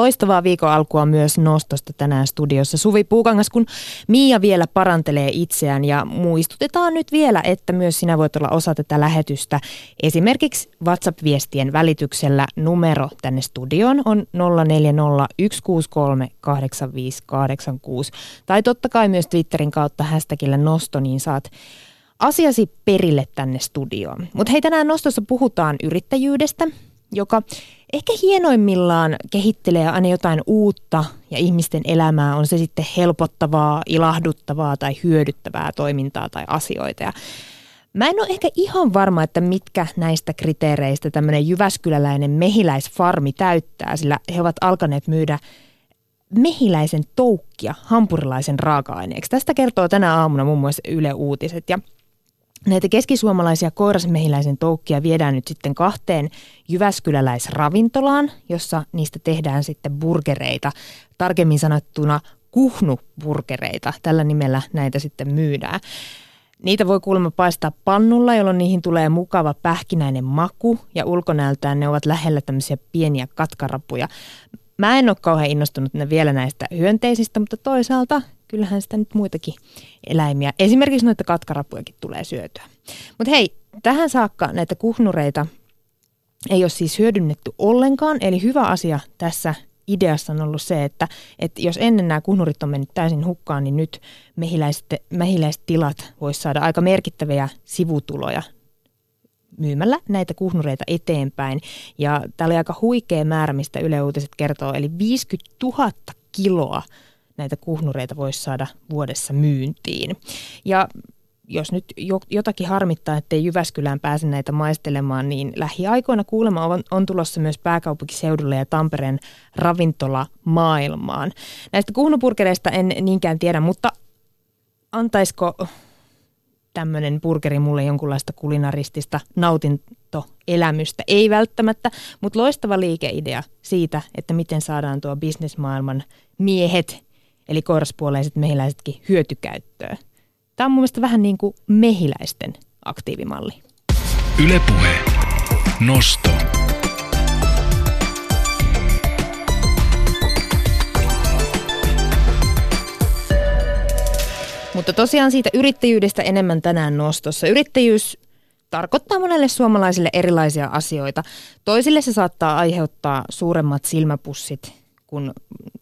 loistavaa viikon alkua myös Nostosta tänään studiossa. Suvi Puukangas, kun Mia vielä parantelee itseään ja muistutetaan nyt vielä, että myös sinä voit olla osa tätä lähetystä. Esimerkiksi WhatsApp-viestien välityksellä numero tänne studioon on 0401638586 tai totta kai myös Twitterin kautta hashtagillä Nosto, niin saat asiasi perille tänne studioon. Mutta hei, tänään Nostossa puhutaan yrittäjyydestä, joka ehkä hienoimmillaan kehittelee aina jotain uutta ja ihmisten elämää, on se sitten helpottavaa, ilahduttavaa tai hyödyttävää toimintaa tai asioita. Ja Mä en ole ehkä ihan varma, että mitkä näistä kriteereistä tämmöinen jyväskyläläinen mehiläisfarmi täyttää, sillä he ovat alkaneet myydä mehiläisen toukkia hampurilaisen raaka-aineeksi. Tästä kertoo tänä aamuna muun muassa Yle Uutiset. Ja Näitä keskisuomalaisia koirasmehiläisen toukkia viedään nyt sitten kahteen Jyväskyläläisravintolaan, jossa niistä tehdään sitten burgereita, tarkemmin sanottuna kuhnuburgereita. Tällä nimellä näitä sitten myydään. Niitä voi kuulemma paistaa pannulla, jolloin niihin tulee mukava pähkinäinen maku ja ulkonäöltään ne ovat lähellä tämmöisiä pieniä katkarapuja. Mä en ole kauhean innostunut vielä näistä hyönteisistä, mutta toisaalta kyllähän sitä nyt muitakin eläimiä, esimerkiksi noita katkarapujakin tulee syötyä. Mutta hei, tähän saakka näitä kuhnureita ei ole siis hyödynnetty ollenkaan, eli hyvä asia tässä ideassa on ollut se, että, että jos ennen nämä kuhnurit on mennyt täysin hukkaan, niin nyt mehiläiset, mehiläiset tilat voisi saada aika merkittäviä sivutuloja myymällä näitä kuhnureita eteenpäin. Ja tämä oli aika huikea määrä, mistä Yle Uutiset kertoo, eli 50 000 kiloa näitä kuhnureita voisi saada vuodessa myyntiin. Ja jos nyt jotakin harmittaa, ettei Jyväskylään pääse näitä maistelemaan, niin lähiaikoina kuulemma on, on tulossa myös pääkaupunkiseudulle ja Tampereen ravintola maailmaan. Näistä kuhnupurkereista en niinkään tiedä, mutta antaisiko tämmöinen burgeri mulle jonkunlaista kulinaristista nautintoelämystä? Ei välttämättä, mutta loistava liikeidea siitä, että miten saadaan tuo bisnesmaailman miehet eli koiraspuoleiset mehiläisetkin hyötykäyttöön. Tämä on mun mielestä vähän niin kuin mehiläisten aktiivimalli. Ylepuhe. Nosto. Mutta tosiaan siitä yrittäjyydestä enemmän tänään nostossa. Yrittäjyys tarkoittaa monelle suomalaisille erilaisia asioita. Toisille se saattaa aiheuttaa suuremmat silmäpussit kuin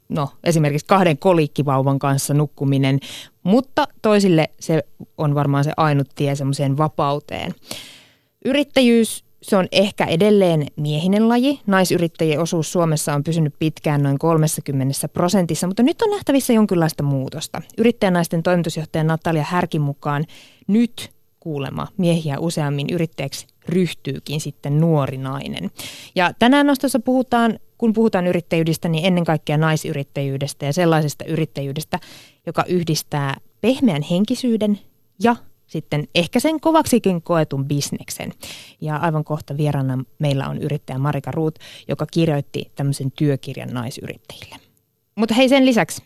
no, esimerkiksi kahden kolikkivauvan kanssa nukkuminen, mutta toisille se on varmaan se ainut tie semmoiseen vapauteen. Yrittäjyys, se on ehkä edelleen miehinen laji. Naisyrittäjien osuus Suomessa on pysynyt pitkään noin 30 prosentissa, mutta nyt on nähtävissä jonkinlaista muutosta. Yrittäjänaisten toimitusjohtaja Natalia Härkin mukaan nyt kuulema miehiä useammin yrittäjäksi ryhtyykin sitten nuori nainen. Ja tänään nostossa puhutaan kun puhutaan yrittäjyydestä, niin ennen kaikkea naisyrittäjyydestä ja sellaisesta yrittäjyydestä, joka yhdistää pehmeän henkisyyden ja sitten ehkä sen kovaksikin koetun bisneksen. Ja aivan kohta vieraana meillä on yrittäjä Marika Ruut, joka kirjoitti tämmöisen työkirjan naisyrittäjille. Mutta hei sen lisäksi,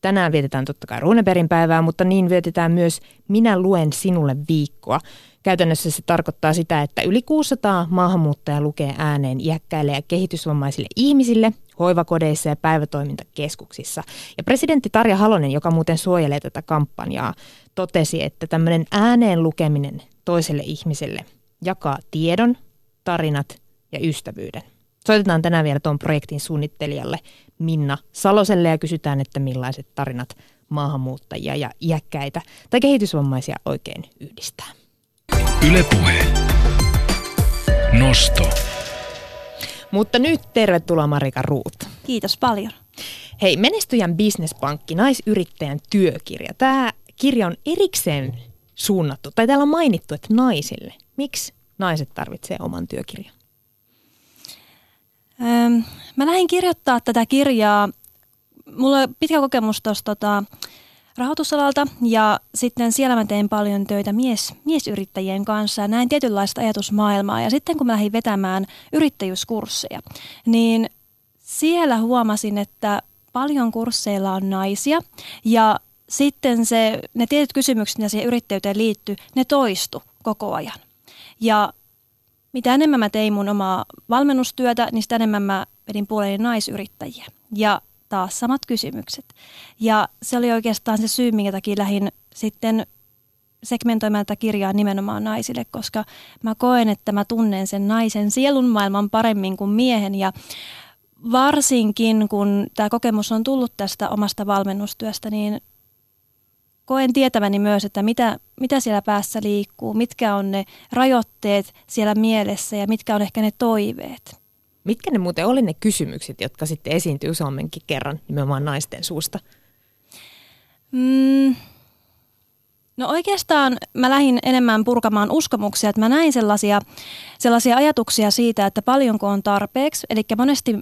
tänään vietetään totta kai Runeberin päivää, mutta niin vietetään myös Minä luen sinulle viikkoa, Käytännössä se tarkoittaa sitä, että yli 600 maahanmuuttajaa lukee ääneen iäkkäille ja kehitysvammaisille ihmisille hoivakodeissa ja päivätoimintakeskuksissa. Ja presidentti Tarja Halonen, joka muuten suojelee tätä kampanjaa, totesi, että tämmöinen ääneen lukeminen toiselle ihmiselle jakaa tiedon, tarinat ja ystävyyden. Soitetaan tänään vielä tuon projektin suunnittelijalle Minna Saloselle ja kysytään, että millaiset tarinat maahanmuuttajia ja iäkkäitä tai kehitysvammaisia oikein yhdistää. Ylepuhe. Nosto. Mutta nyt tervetuloa Marika Ruut. Kiitos paljon. Hei, Menestyjän bisnespankki, naisyrittäjän työkirja. Tämä kirja on erikseen suunnattu, tai täällä on mainittu, että naisille. Miksi naiset tarvitsevat oman työkirjan? Öm, mä lähdin kirjoittaa tätä kirjaa. Mulla on pitkä kokemus tuosta tota, rahoitusalalta ja sitten siellä mä tein paljon töitä mies, miesyrittäjien kanssa ja näin tietynlaista ajatusmaailmaa. Ja sitten kun mä lähdin vetämään yrittäjyyskursseja, niin siellä huomasin, että paljon kursseilla on naisia ja sitten se, ne tietyt kysymykset, mitä siihen yrittäjyyteen liittyy, ne toistu koko ajan. Ja mitä enemmän mä tein mun omaa valmennustyötä, niin sitä enemmän mä vedin puoleni naisyrittäjiä. Ja taas samat kysymykset. Ja se oli oikeastaan se syy, minkä takia lähdin sitten segmentoimaan tätä kirjaa nimenomaan naisille, koska mä koen, että mä tunnen sen naisen sielun maailman paremmin kuin miehen ja varsinkin kun tämä kokemus on tullut tästä omasta valmennustyöstä, niin koen tietäväni myös, että mitä, mitä siellä päässä liikkuu, mitkä on ne rajoitteet siellä mielessä ja mitkä on ehkä ne toiveet. Mitkä ne muuten oli ne kysymykset, jotka sitten esiintyy useammankin kerran nimenomaan naisten suusta? Mm, no oikeastaan mä lähdin enemmän purkamaan uskomuksia, että mä näin sellaisia, sellaisia ajatuksia siitä, että paljonko on tarpeeksi. Eli monesti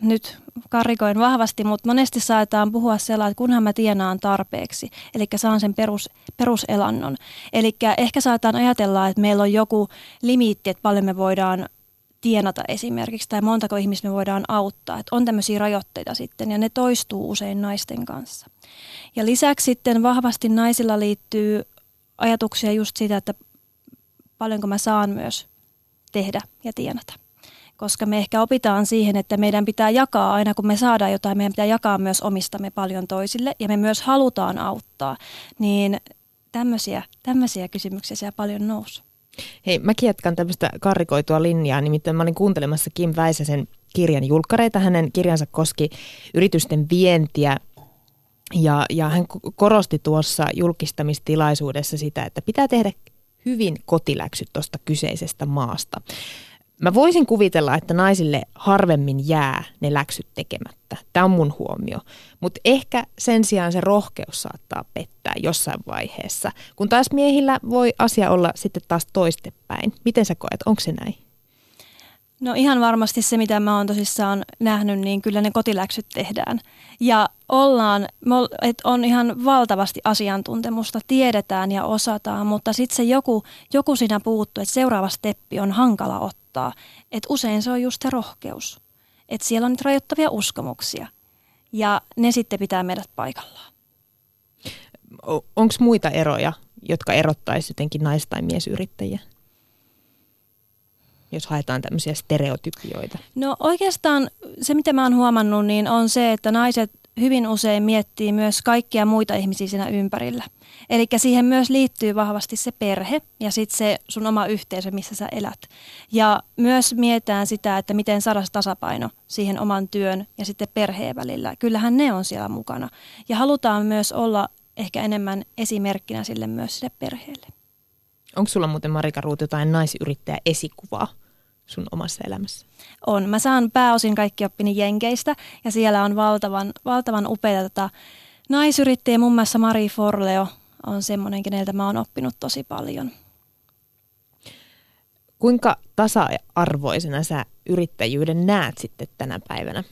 nyt karikoin vahvasti, mutta monesti saetaan puhua sellainen, että kunhan mä tienaan tarpeeksi, eli saan sen perus, peruselannon. Eli ehkä saataan ajatella, että meillä on joku limiitti, että paljon me voidaan tienata esimerkiksi, tai montako ihmistä me voidaan auttaa. Että on tämmöisiä rajoitteita sitten, ja ne toistuu usein naisten kanssa. Ja lisäksi sitten vahvasti naisilla liittyy ajatuksia just siitä, että paljonko mä saan myös tehdä ja tienata koska me ehkä opitaan siihen, että meidän pitää jakaa aina kun me saadaan jotain, meidän pitää jakaa myös omistamme paljon toisille ja me myös halutaan auttaa, niin tämmöisiä, tämmöisiä kysymyksiä siellä paljon nousi. Hei, mäkin jatkan tämmöistä karrikoitua linjaa, nimittäin mä olin kuuntelemassa Kim Väisäsen kirjan julkkareita. Hänen kirjansa koski yritysten vientiä ja, ja hän korosti tuossa julkistamistilaisuudessa sitä, että pitää tehdä hyvin kotiläksyt tuosta kyseisestä maasta. Mä voisin kuvitella, että naisille harvemmin jää ne läksyt tekemättä. Tämä on mun huomio. Mutta ehkä sen sijaan se rohkeus saattaa pettää jossain vaiheessa. Kun taas miehillä voi asia olla sitten taas toistepäin. Miten sä koet, onko se näin? No ihan varmasti se, mitä mä oon tosissaan nähnyt, niin kyllä ne kotiläksyt tehdään. Ja ollaan, että on ihan valtavasti asiantuntemusta, tiedetään ja osataan, mutta sitten se joku, joku siinä puuttuu, että seuraava steppi on hankala ottaa. Että usein se on just se rohkeus. Että siellä on nyt rajoittavia uskomuksia ja ne sitten pitää meidät paikallaan. Onko muita eroja, jotka erottaisivat jotenkin nais- tai miesyrittäjiä? jos haetaan tämmöisiä stereotypioita? No oikeastaan se, mitä mä oon huomannut, niin on se, että naiset hyvin usein miettii myös kaikkia muita ihmisiä siinä ympärillä. Eli siihen myös liittyy vahvasti se perhe ja sitten se sun oma yhteisö, missä sä elät. Ja myös mietitään sitä, että miten saada tasapaino siihen oman työn ja sitten perheen välillä. Kyllähän ne on siellä mukana. Ja halutaan myös olla ehkä enemmän esimerkkinä sille myös sille perheelle. Onko sulla muuten Marika Ruut jotain naisyrittäjä esikuvaa sun omassa elämässä? On. Mä saan pääosin kaikki oppini Jenkeistä ja siellä on valtavan, valtavan upeita tota, naisyrittäjiä. Muun muassa Mari Forleo on semmoinen, keneltä mä oon oppinut tosi paljon. Kuinka tasa-arvoisena sä yrittäjyyden näet sitten tänä päivänä,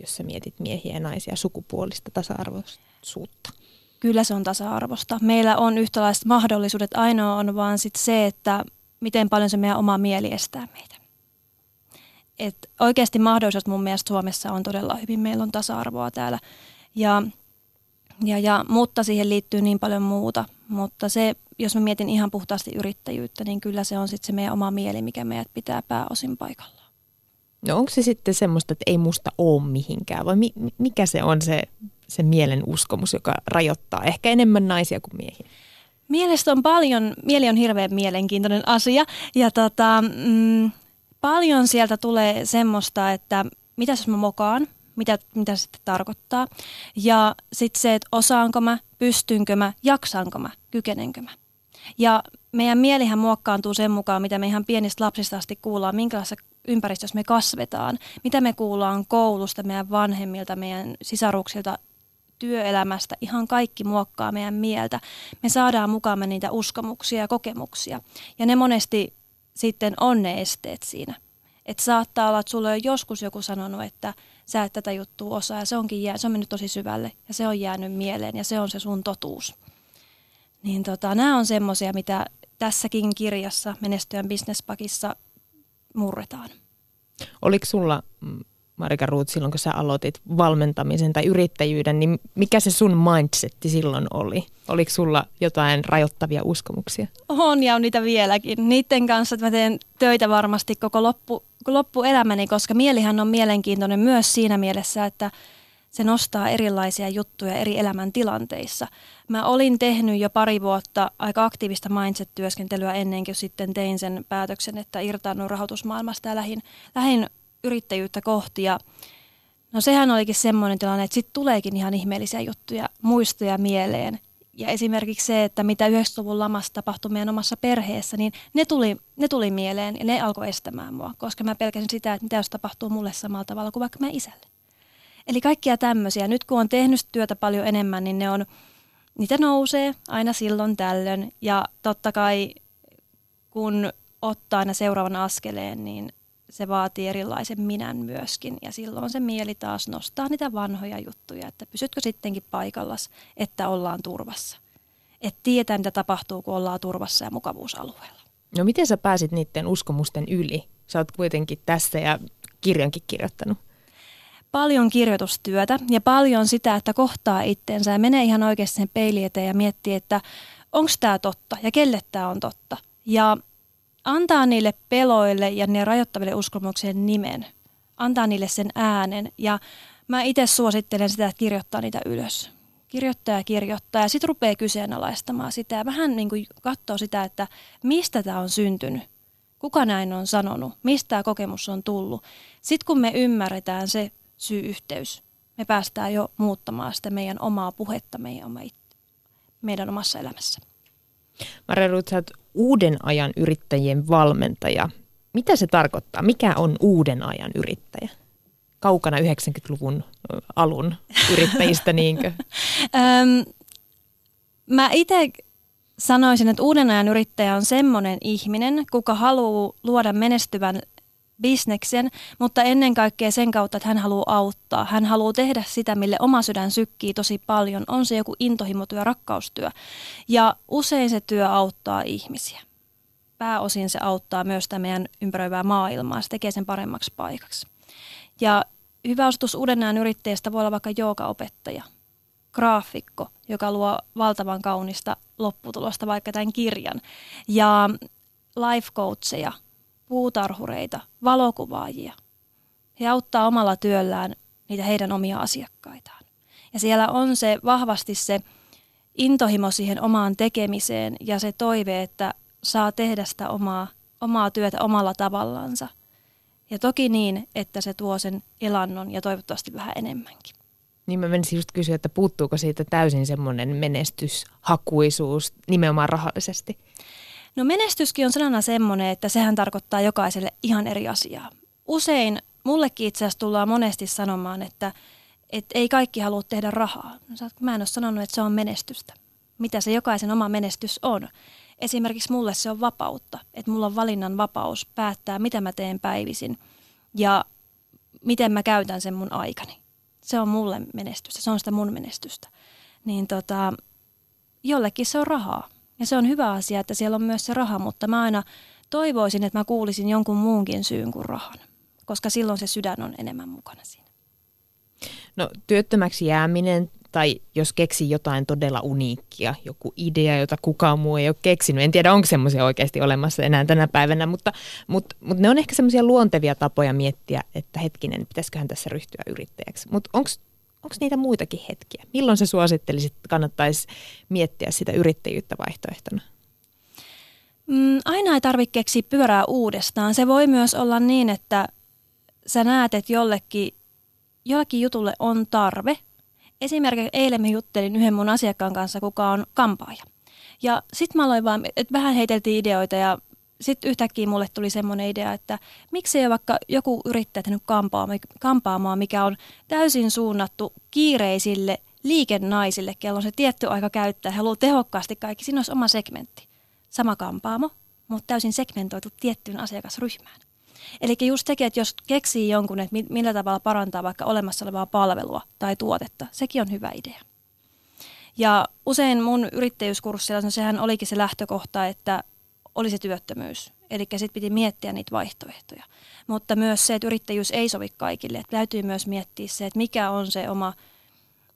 jos sä mietit miehiä ja naisia sukupuolista tasa-arvoisuutta? Kyllä se on tasa-arvosta. Meillä on yhtälaiset mahdollisuudet. Ainoa on vaan sit se, että miten paljon se meidän oma mieli estää meitä. Et oikeasti mahdollisuudet mun mielestä Suomessa on todella hyvin. Meillä on tasa-arvoa täällä. Ja, ja, ja, mutta siihen liittyy niin paljon muuta. Mutta se, jos mä mietin ihan puhtaasti yrittäjyyttä, niin kyllä se on sitten se meidän oma mieli, mikä meidät pitää pääosin paikallaan. No onko se sitten semmoista, että ei musta ole mihinkään vai mi- mikä se on se se mielen uskomus, joka rajoittaa ehkä enemmän naisia kuin miehiä? Mielestä on paljon, mieli on hirveän mielenkiintoinen asia ja tota, mm, paljon sieltä tulee semmoista, että mitä jos mä mokaan, mitä, mitä se sitten tarkoittaa. Ja sitten se, että osaanko mä, pystynkö mä, jaksaanko mä, kykenenkö mä. Ja meidän mielihän muokkaantuu sen mukaan, mitä me ihan pienistä lapsista asti kuullaan, minkälaisessa ympäristössä me kasvetaan, mitä me kuullaan koulusta, meidän vanhemmilta, meidän sisaruksilta, työelämästä, ihan kaikki muokkaa meidän mieltä. Me saadaan mukaan niitä uskomuksia ja kokemuksia. Ja ne monesti sitten on ne esteet siinä. Että saattaa olla, että sulla on joskus joku sanonut, että sä et tätä juttua osaa ja se, onkin jää, se on mennyt tosi syvälle ja se on jäänyt mieleen ja se on se sun totuus. Niin tota, nämä on semmoisia, mitä tässäkin kirjassa Menestyön bisnespakissa murretaan. Oliko sulla mm, Marika Ruut, silloin kun sä aloitit valmentamisen tai yrittäjyyden, niin mikä se sun mindsetti silloin oli? Oliko sulla jotain rajoittavia uskomuksia? On ja on niitä vieläkin. Niiden kanssa, että mä teen töitä varmasti koko loppu, loppuelämäni, koska mielihän on mielenkiintoinen myös siinä mielessä, että se nostaa erilaisia juttuja eri elämäntilanteissa. Mä olin tehnyt jo pari vuotta aika aktiivista mindset-työskentelyä ennen kuin sitten tein sen päätöksen, että irtaannut rahoitusmaailmasta ja lähin, lähin yrittäjyyttä kohti. Ja no sehän olikin semmoinen tilanne, että sitten tuleekin ihan ihmeellisiä juttuja, muistoja mieleen. Ja esimerkiksi se, että mitä 90-luvun lamassa tapahtui meidän omassa perheessä, niin ne tuli, ne tuli mieleen ja ne alkoi estämään mua, koska mä pelkäsin sitä, että mitä jos tapahtuu mulle samalla tavalla kuin vaikka mä isälle. Eli kaikkia tämmöisiä. Nyt kun on tehnyt työtä paljon enemmän, niin ne on, niitä nousee aina silloin tällöin. Ja totta kai kun ottaa aina seuraavan askeleen, niin se vaatii erilaisen minän myöskin. Ja silloin se mieli taas nostaa niitä vanhoja juttuja, että pysytkö sittenkin paikallas, että ollaan turvassa. Että tietää, mitä tapahtuu, kun ollaan turvassa ja mukavuusalueella. No miten sä pääsit niiden uskomusten yli? Sä oot kuitenkin tässä ja kirjankin kirjoittanut paljon kirjoitustyötä ja paljon sitä, että kohtaa itteensä ja menee ihan oikeasti sen peili eteen ja miettii, että onko tämä totta ja kelle tämä on totta. Ja antaa niille peloille ja ne rajoittaville uskomuksien nimen. Antaa niille sen äänen ja mä itse suosittelen sitä, että kirjoittaa niitä ylös. Kirjoittaa ja kirjoittaa ja sitten rupeaa kyseenalaistamaan sitä ja vähän niin kuin katsoo sitä, että mistä tämä on syntynyt. Kuka näin on sanonut? Mistä tämä kokemus on tullut? Sitten kun me ymmärretään se syy-yhteys, me päästään jo muuttamaan sitä meidän omaa puhetta meidän, meidän omassa elämässä. Maria Ruth, olet uuden ajan yrittäjien valmentaja. Mitä se tarkoittaa? Mikä on uuden ajan yrittäjä? Kaukana 90-luvun alun yrittäjistä, niinkö? Mä itse sanoisin, että uuden ajan yrittäjä on semmoinen ihminen, kuka haluaa luoda menestyvän bisneksen, mutta ennen kaikkea sen kautta, että hän haluaa auttaa. Hän haluaa tehdä sitä, mille oma sydän sykkii tosi paljon. On se joku intohimotyö, rakkaustyö. Ja usein se työ auttaa ihmisiä. Pääosin se auttaa myös sitä meidän ympäröivää maailmaa. Se tekee sen paremmaksi paikaksi. Ja hyvä ostus uuden yrittäjästä voi olla vaikka joogaopettaja, graafikko, joka luo valtavan kaunista lopputulosta, vaikka tämän kirjan. Ja life coacheja – puutarhureita, valokuvaajia. He auttaa omalla työllään niitä heidän omia asiakkaitaan. Ja siellä on se vahvasti se intohimo siihen omaan tekemiseen ja se toive, että saa tehdä sitä omaa, omaa työtä omalla tavallansa. Ja toki niin, että se tuo sen elannon ja toivottavasti vähän enemmänkin. Niin mä menisin just kysyä, että puuttuuko siitä täysin semmoinen menestyshakuisuus nimenomaan rahallisesti? No menestyskin on sanana semmoinen, että sehän tarkoittaa jokaiselle ihan eri asiaa. Usein mullekin itse asiassa tullaan monesti sanomaan, että, että ei kaikki halua tehdä rahaa. No mä en ole sanonut, että se on menestystä. Mitä se jokaisen oma menestys on. Esimerkiksi mulle se on vapautta, että mulla on valinnan vapaus päättää, mitä mä teen päivisin ja miten mä käytän sen mun aikani. Se on mulle menestystä, se on sitä mun menestystä. Niin tota, jollekin se on rahaa. Ja se on hyvä asia, että siellä on myös se raha, mutta mä aina toivoisin, että mä kuulisin jonkun muunkin syyn kuin rahan, koska silloin se sydän on enemmän mukana siinä. No työttömäksi jääminen tai jos keksi jotain todella uniikkia, joku idea, jota kukaan muu ei ole keksinyt. En tiedä, onko semmoisia oikeasti olemassa enää tänä päivänä, mutta, mutta, mutta ne on ehkä semmoisia luontevia tapoja miettiä, että hetkinen, pitäisiköhän tässä ryhtyä yrittäjäksi. Mutta onko onko niitä muitakin hetkiä? Milloin se suosittelisit, että kannattaisi miettiä sitä yrittäjyyttä vaihtoehtona? Mm, aina ei tarvitse keksiä pyörää uudestaan. Se voi myös olla niin, että sä näet, että jollekin, jollekin jutulle on tarve. Esimerkiksi eilen mä juttelin yhden mun asiakkaan kanssa, kuka on kampaaja. Ja sitten mä aloin vaan, että vähän heiteltiin ideoita ja sitten yhtäkkiä mulle tuli semmoinen idea, että miksei vaikka joku yrittää tehnyt kampaamaa, mikä on täysin suunnattu kiireisille liikennaisille, kello on se tietty aika käyttää. He haluaa tehokkaasti kaikki. Siinä olisi oma segmentti. Sama kampaamo, mutta täysin segmentoitu tiettyyn asiakasryhmään. Eli just sekin, että jos keksii jonkun, että millä tavalla parantaa vaikka olemassa olevaa palvelua tai tuotetta, sekin on hyvä idea. Ja usein mun yrittäjyyskurssilla, no sehän olikin se lähtökohta, että oli se työttömyys. Eli sitten piti miettiä niitä vaihtoehtoja. Mutta myös se, että yrittäjyys ei sovi kaikille. Että täytyy myös miettiä se, että mikä on se oma,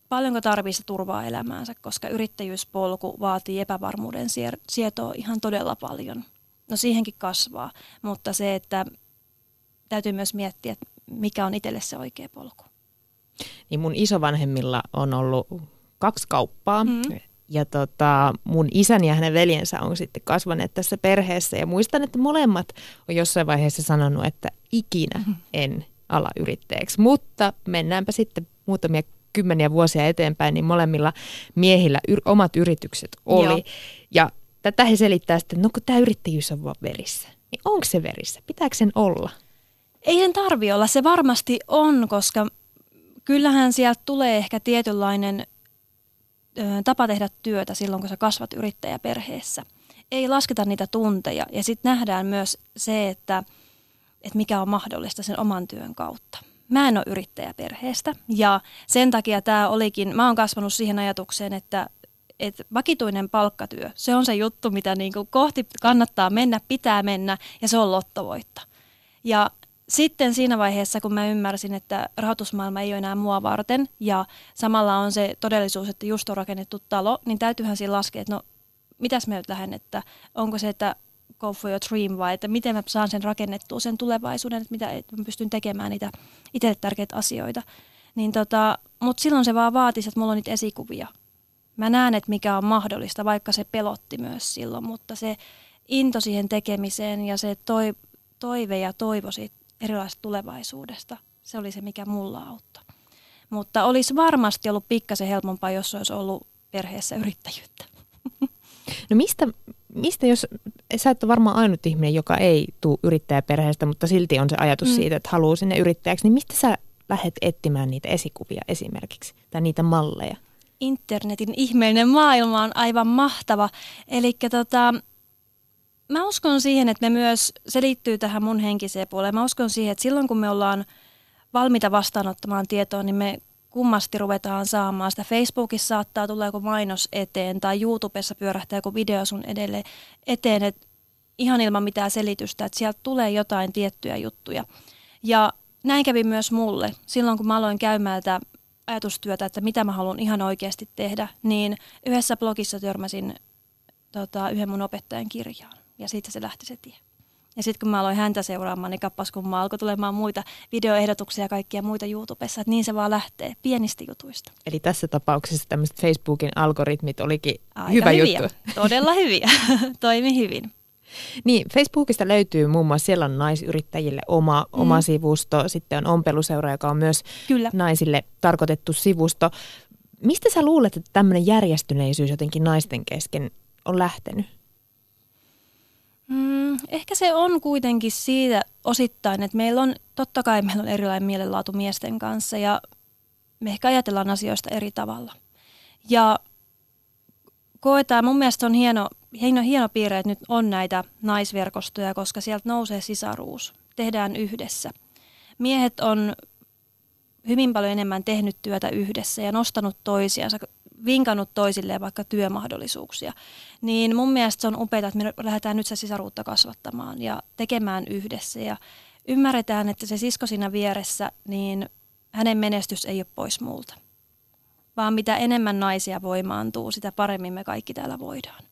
paljonko tarvitsee turvaa elämäänsä, koska yrittäjyyspolku vaatii epävarmuuden sietoa ihan todella paljon. No siihenkin kasvaa, mutta se, että täytyy myös miettiä, että mikä on itselle se oikea polku. Niin mun isovanhemmilla on ollut kaksi kauppaa. Mm. Ja tota, mun isäni ja hänen veljensä on sitten kasvaneet tässä perheessä. Ja muistan, että molemmat on jossain vaiheessa sanonut, että ikinä en ala yrittäjäksi. Mutta mennäänpä sitten muutamia kymmeniä vuosia eteenpäin, niin molemmilla miehillä yr- omat yritykset oli. Joo. Ja tätä he selittää sitten, että no kun tämä yrittäjyys on vaan verissä. Niin onko se verissä? Pitääkö sen olla? Ei sen tarvi olla. Se varmasti on, koska kyllähän sieltä tulee ehkä tietynlainen tapa tehdä työtä silloin, kun sä kasvat yrittäjäperheessä. Ei lasketa niitä tunteja ja sitten nähdään myös se, että, että mikä on mahdollista sen oman työn kautta. Mä en ole yrittäjäperheestä ja sen takia tämä olikin, mä oon kasvanut siihen ajatukseen, että, että vakituinen palkkatyö, se on se juttu, mitä niin kohti kannattaa mennä, pitää mennä ja se on lottovoitto. Ja sitten siinä vaiheessa, kun mä ymmärsin, että rahoitusmaailma ei ole enää mua varten ja samalla on se todellisuus, että just on rakennettu talo, niin täytyyhän siinä laskea, että no mitäs mä nyt lähden, että onko se, että go for your dream vai että miten mä saan sen rakennettua sen tulevaisuuden, että mitä että mä pystyn tekemään niitä itselle tärkeitä asioita. Niin tota, Mutta silloin se vaan vaatisi, että mulla on niitä esikuvia. Mä näen, että mikä on mahdollista, vaikka se pelotti myös silloin, mutta se into siihen tekemiseen ja se toi, toive ja toivo siitä erilaisesta tulevaisuudesta. Se oli se, mikä mulla auttoi. Mutta olisi varmasti ollut pikkasen helpompaa, jos olisi ollut perheessä yrittäjyyttä. No mistä, mistä jos, sä et ole varmaan ainut ihminen, joka ei tule yrittäjäperheestä, mutta silti on se ajatus mm. siitä, että haluaa sinne yrittäjäksi, niin mistä sä lähdet etsimään niitä esikuvia esimerkiksi, tai niitä malleja? Internetin ihmeellinen maailma on aivan mahtava. Eli tota, mä uskon siihen, että me myös, se liittyy tähän mun henkiseen puoleen, mä uskon siihen, että silloin kun me ollaan valmiita vastaanottamaan tietoa, niin me kummasti ruvetaan saamaan sitä. Facebookissa saattaa tulla joku mainos eteen tai YouTubessa pyörähtää joku video sun edelle eteen, että ihan ilman mitään selitystä, että sieltä tulee jotain tiettyjä juttuja. Ja näin kävi myös mulle. Silloin kun mä aloin käymään tätä ajatustyötä, että mitä mä haluan ihan oikeasti tehdä, niin yhdessä blogissa törmäsin tota, yhden mun opettajan kirjaan ja siitä se lähti se tie. Ja sitten kun mä aloin häntä seuraamaan, niin kappas kun mä alkoi tulemaan muita videoehdotuksia ja kaikkia muita YouTubessa, että niin se vaan lähtee pienistä jutuista. Eli tässä tapauksessa tämmöiset Facebookin algoritmit olikin Aika hyvä hyviä. juttu. Todella hyviä. Toimi hyvin. Niin, Facebookista löytyy muun muassa, siellä on naisyrittäjille oma, mm. oma sivusto, sitten on ompeluseura, joka on myös Kyllä. naisille tarkoitettu sivusto. Mistä sä luulet, että tämmöinen järjestyneisyys jotenkin naisten kesken on lähtenyt? Mm, ehkä se on kuitenkin siitä osittain, että meillä on, totta kai meillä on erilainen mielenlaatu miesten kanssa ja me ehkä ajatellaan asioista eri tavalla. Ja koetaan, mun mielestä on hieno, hieno, hieno piirre, että nyt on näitä naisverkostoja, koska sieltä nousee sisaruus. Tehdään yhdessä. Miehet on hyvin paljon enemmän tehnyt työtä yhdessä ja nostanut toisiansa vinkannut toisilleen vaikka työmahdollisuuksia. Niin mun mielestä se on upeaa, että me lähdetään nyt se sisaruutta kasvattamaan ja tekemään yhdessä ja ymmärretään, että se sisko siinä vieressä, niin hänen menestys ei ole pois muulta. Vaan mitä enemmän naisia voimaantuu, sitä paremmin me kaikki täällä voidaan.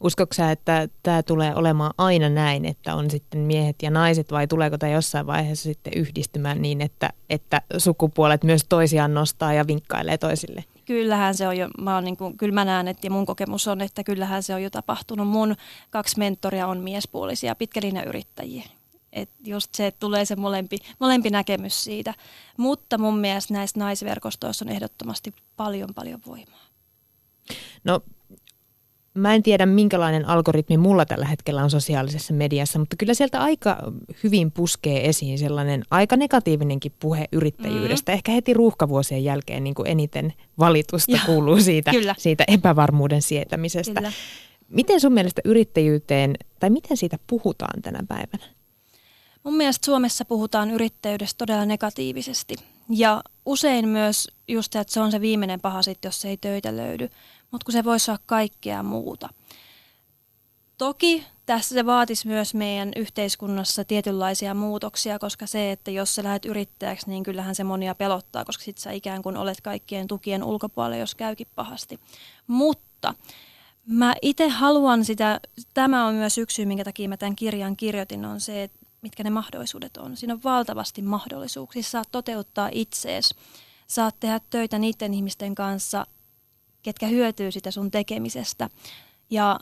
Uskotko sä, että tämä tulee olemaan aina näin, että on sitten miehet ja naiset vai tuleeko tämä jossain vaiheessa sitten yhdistymään niin, että, että sukupuolet myös toisiaan nostaa ja vinkkailee toisille? Kyllähän se on jo, mä oon niin kuin, kyllä mä näen, että ja mun kokemus on, että kyllähän se on jo tapahtunut. Mun kaksi mentoria on miespuolisia pitkälinjayrittäjiä. Et just se, että tulee se molempi, molempi näkemys siitä. Mutta mun mielestä näissä naisverkostoissa on ehdottomasti paljon paljon voimaa. No Mä en tiedä, minkälainen algoritmi mulla tällä hetkellä on sosiaalisessa mediassa, mutta kyllä sieltä aika hyvin puskee esiin sellainen aika negatiivinenkin puhe yrittäjyydestä. Mm. Ehkä heti ruuhkavuosien jälkeen niin kuin eniten valitusta Joo, kuuluu siitä, siitä epävarmuuden sietämisestä. Kyllä. Miten sun mielestä yrittäjyyteen, tai miten siitä puhutaan tänä päivänä? Mun mielestä Suomessa puhutaan yrittäjyydestä todella negatiivisesti. Ja usein myös just, että se on se viimeinen paha sitten, jos ei töitä löydy mutta kun se voisi olla kaikkea muuta. Toki tässä se vaatisi myös meidän yhteiskunnassa tietynlaisia muutoksia, koska se, että jos sä lähdet yrittäjäksi, niin kyllähän se monia pelottaa, koska sit sä ikään kuin olet kaikkien tukien ulkopuolella, jos käykin pahasti. Mutta mä itse haluan sitä, tämä on myös yksi syy, minkä takia mä tämän kirjan kirjoitin, on se, että mitkä ne mahdollisuudet on. Siinä on valtavasti mahdollisuuksia. Saat toteuttaa itseesi, saat tehdä töitä niiden ihmisten kanssa, ketkä hyötyy sitä sun tekemisestä. Ja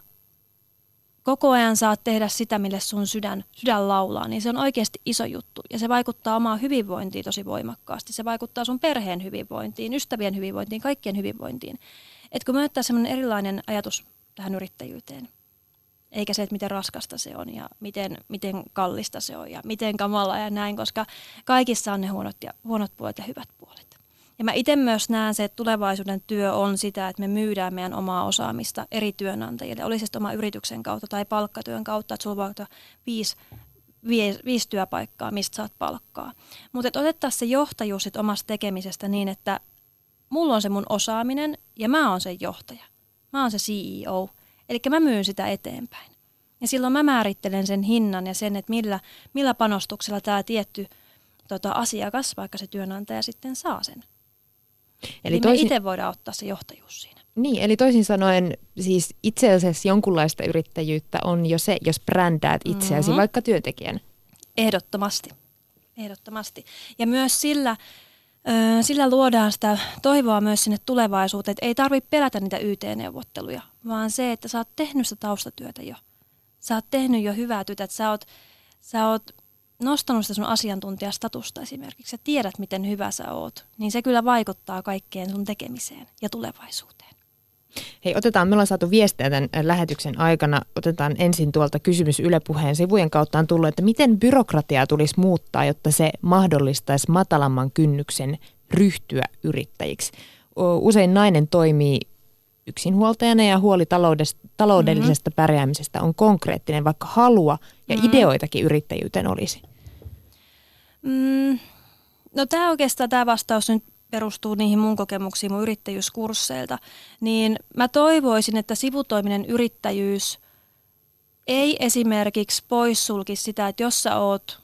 koko ajan saat tehdä sitä, mille sun sydän, sydän laulaa, niin se on oikeasti iso juttu. Ja se vaikuttaa omaan hyvinvointiin tosi voimakkaasti. Se vaikuttaa sun perheen hyvinvointiin, ystävien hyvinvointiin, kaikkien hyvinvointiin. Et kun me semmoinen erilainen ajatus tähän yrittäjyyteen, eikä se, että miten raskasta se on ja miten, miten kallista se on ja miten kamala ja näin, koska kaikissa on ne huonot, ja, huonot puolet ja hyvät puolet. Ja mä itse myös näen se, että tulevaisuuden työ on sitä, että me myydään meidän omaa osaamista eri työnantajille. Olisi se oma yrityksen kautta tai palkkatyön kautta, että sulla voi viisi, viisi, viisi työpaikkaa, mistä saat palkkaa. Mutta otettaisiin se johtajuus sit omasta tekemisestä niin, että mulla on se mun osaaminen ja mä oon se johtaja. Mä oon se CEO. Eli mä myyn sitä eteenpäin. Ja silloin mä määrittelen sen hinnan ja sen, että millä, millä panostuksella tämä tietty tota, asiakas, vaikka se työnantaja sitten saa sen. Eli, eli toisin... me itse voidaan ottaa se johtajuus siinä. Niin, eli toisin sanoen siis itse asiassa jonkunlaista yrittäjyyttä on jo se, jos brändäät itseäsi mm-hmm. vaikka työntekijän. Ehdottomasti. Ehdottomasti. Ja myös sillä, ö, sillä luodaan sitä toivoa myös sinne tulevaisuuteen, että ei tarvitse pelätä niitä YT-neuvotteluja, vaan se, että sä oot tehnyt sitä taustatyötä jo. Sä oot tehnyt jo hyvää työtä, että sä oot, sä oot nostanut sitä sun asiantuntijastatusta esimerkiksi ja tiedät, miten hyvä sä oot, niin se kyllä vaikuttaa kaikkeen sun tekemiseen ja tulevaisuuteen. Hei, otetaan, me ollaan saatu viestejä tämän lähetyksen aikana. Otetaan ensin tuolta kysymys Yle Puheen sivujen kautta on tullut, että miten byrokratiaa tulisi muuttaa, jotta se mahdollistaisi matalamman kynnyksen ryhtyä yrittäjiksi. Usein nainen toimii yksinhuoltajana ja huoli taloudellisesta mm-hmm. pärjäämisestä on konkreettinen, vaikka halua ja mm-hmm. ideoitakin yrittäjyyteen olisi. Mm, no tämä oikeastaan tämä vastaus nyt perustuu niihin mun kokemuksiin mun yrittäjyyskursseilta, niin mä toivoisin, että sivutoiminen yrittäjyys ei esimerkiksi poissulkisi sitä, että jos sä oot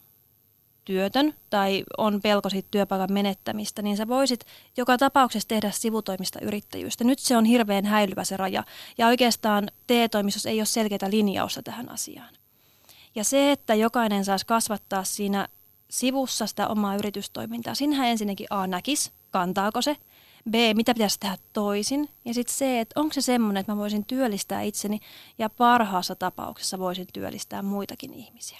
työtön tai on pelko siitä työpaikan menettämistä, niin sä voisit joka tapauksessa tehdä sivutoimista yrittäjyystä. Nyt se on hirveän häilyvä se raja ja oikeastaan TE-toimistossa ei ole selkeää linjausta tähän asiaan. Ja se, että jokainen saisi kasvattaa siinä sivussa sitä omaa yritystoimintaa, sinähän ensinnäkin A näkisi, kantaako se, B, mitä pitäisi tehdä toisin, ja sitten se, että onko se semmoinen, että mä voisin työllistää itseni, ja parhaassa tapauksessa voisin työllistää muitakin ihmisiä.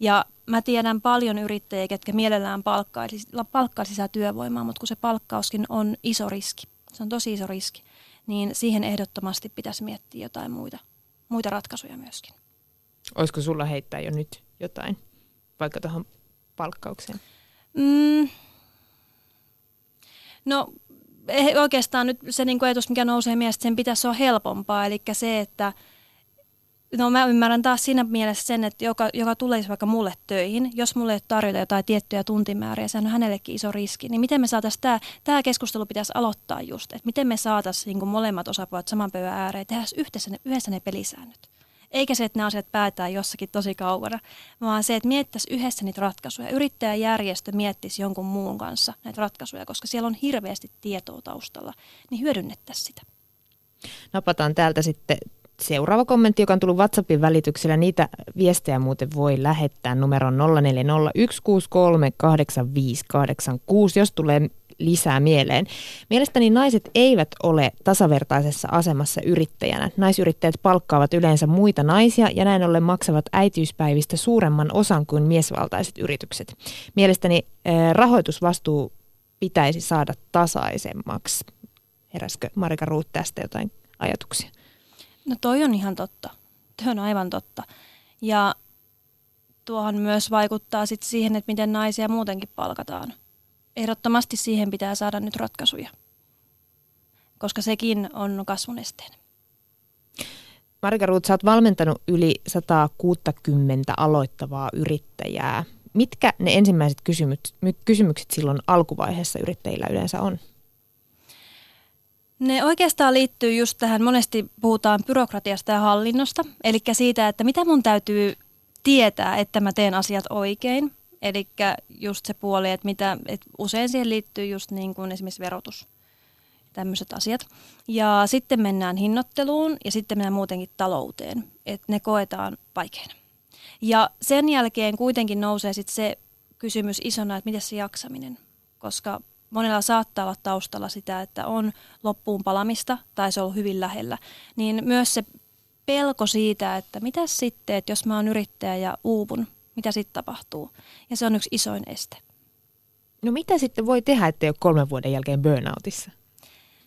Ja mä tiedän paljon yrittäjiä, ketkä mielellään palkkaisi, palkkaisi lisää työvoimaa, mutta kun se palkkauskin on iso riski, se on tosi iso riski, niin siihen ehdottomasti pitäisi miettiä jotain muita, muita ratkaisuja myöskin. Olisiko sulla heittää jo nyt jotain, vaikka tuohon palkkaukseen? Mm, no oikeastaan nyt se niin ajatus, mikä nousee mielestä, sen pitäisi olla helpompaa, eli se, että – No mä ymmärrän taas siinä mielessä sen, että joka, joka tulisi vaikka mulle töihin, jos mulle ei tarjota jotain tiettyjä tuntimääriä, se on hänellekin iso riski, niin miten me saataisiin, tämä, tämä keskustelu pitäisi aloittaa just, että miten me saataisiin niin molemmat osapuolet saman pöydän ääreen, tehdä yhdessä ne, yhdessä ne pelisäännöt. Eikä se, että ne asiat päätään jossakin tosi kaukana, vaan se, että miettäisi yhdessä niitä ratkaisuja. Yrittäjäjärjestö miettisi jonkun muun kanssa näitä ratkaisuja, koska siellä on hirveästi tietoa taustalla, niin hyödynnettäisiin sitä. Napataan täältä sitten seuraava kommentti, joka on tullut WhatsAppin välityksellä. Niitä viestejä muuten voi lähettää numeron 0401638586, jos tulee lisää mieleen. Mielestäni naiset eivät ole tasavertaisessa asemassa yrittäjänä. Naisyrittäjät palkkaavat yleensä muita naisia ja näin ollen maksavat äitiyspäivistä suuremman osan kuin miesvaltaiset yritykset. Mielestäni eh, rahoitusvastuu pitäisi saada tasaisemmaksi. Heräskö Marika Ruut tästä jotain ajatuksia? No toi on ihan totta. Tuo on aivan totta. Ja tuohon myös vaikuttaa sit siihen, että miten naisia muutenkin palkataan. Ehdottomasti siihen pitää saada nyt ratkaisuja, koska sekin on kasvun esteenä. Marika Ruut, sä oot valmentanut yli 160 aloittavaa yrittäjää. Mitkä ne ensimmäiset kysymykset, kysymykset silloin alkuvaiheessa yrittäjillä yleensä on? Ne oikeastaan liittyy just tähän, monesti puhutaan byrokratiasta ja hallinnosta, eli siitä, että mitä mun täytyy tietää, että mä teen asiat oikein. Eli just se puoli, että, mitä, että usein siihen liittyy just niin kuin esimerkiksi verotus, tämmöiset asiat. Ja sitten mennään hinnoitteluun ja sitten mennään muutenkin talouteen, että ne koetaan vaikeina. Ja sen jälkeen kuitenkin nousee sitten se kysymys isona, että miten se jaksaminen, koska monella saattaa olla taustalla sitä, että on loppuun palamista tai se on ollut hyvin lähellä, niin myös se pelko siitä, että mitä sitten, että jos mä oon yrittäjä ja uupun, mitä sitten tapahtuu. Ja se on yksi isoin este. No mitä sitten voi tehdä, ettei ole kolmen vuoden jälkeen burnoutissa?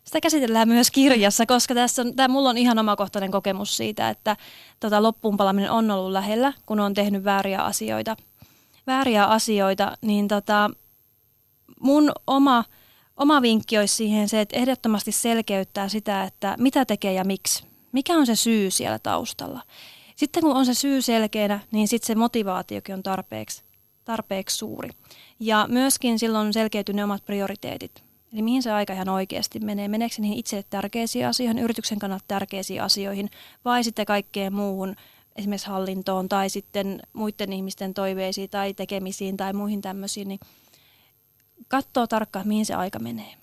Sitä käsitellään myös kirjassa, koska tässä on, tämä mulla on ihan omakohtainen kokemus siitä, että tota, loppuunpalaminen on ollut lähellä, kun on tehnyt vääriä asioita. Vääriä asioita, niin tota, mun oma, oma vinkki olisi siihen se, että ehdottomasti selkeyttää sitä, että mitä tekee ja miksi. Mikä on se syy siellä taustalla. Sitten kun on se syy selkeänä, niin sitten se motivaatiokin on tarpeeksi, tarpeeksi suuri. Ja myöskin silloin selkeytyy ne omat prioriteetit. Eli mihin se aika ihan oikeasti menee? Meneekö niihin itse tärkeisiin asioihin, yrityksen kannalta tärkeisiin asioihin vai sitten kaikkeen muuhun, esimerkiksi hallintoon tai sitten muiden ihmisten toiveisiin tai tekemisiin tai muihin tämmöisiin, niin katsoo tarkkaan, mihin se aika menee.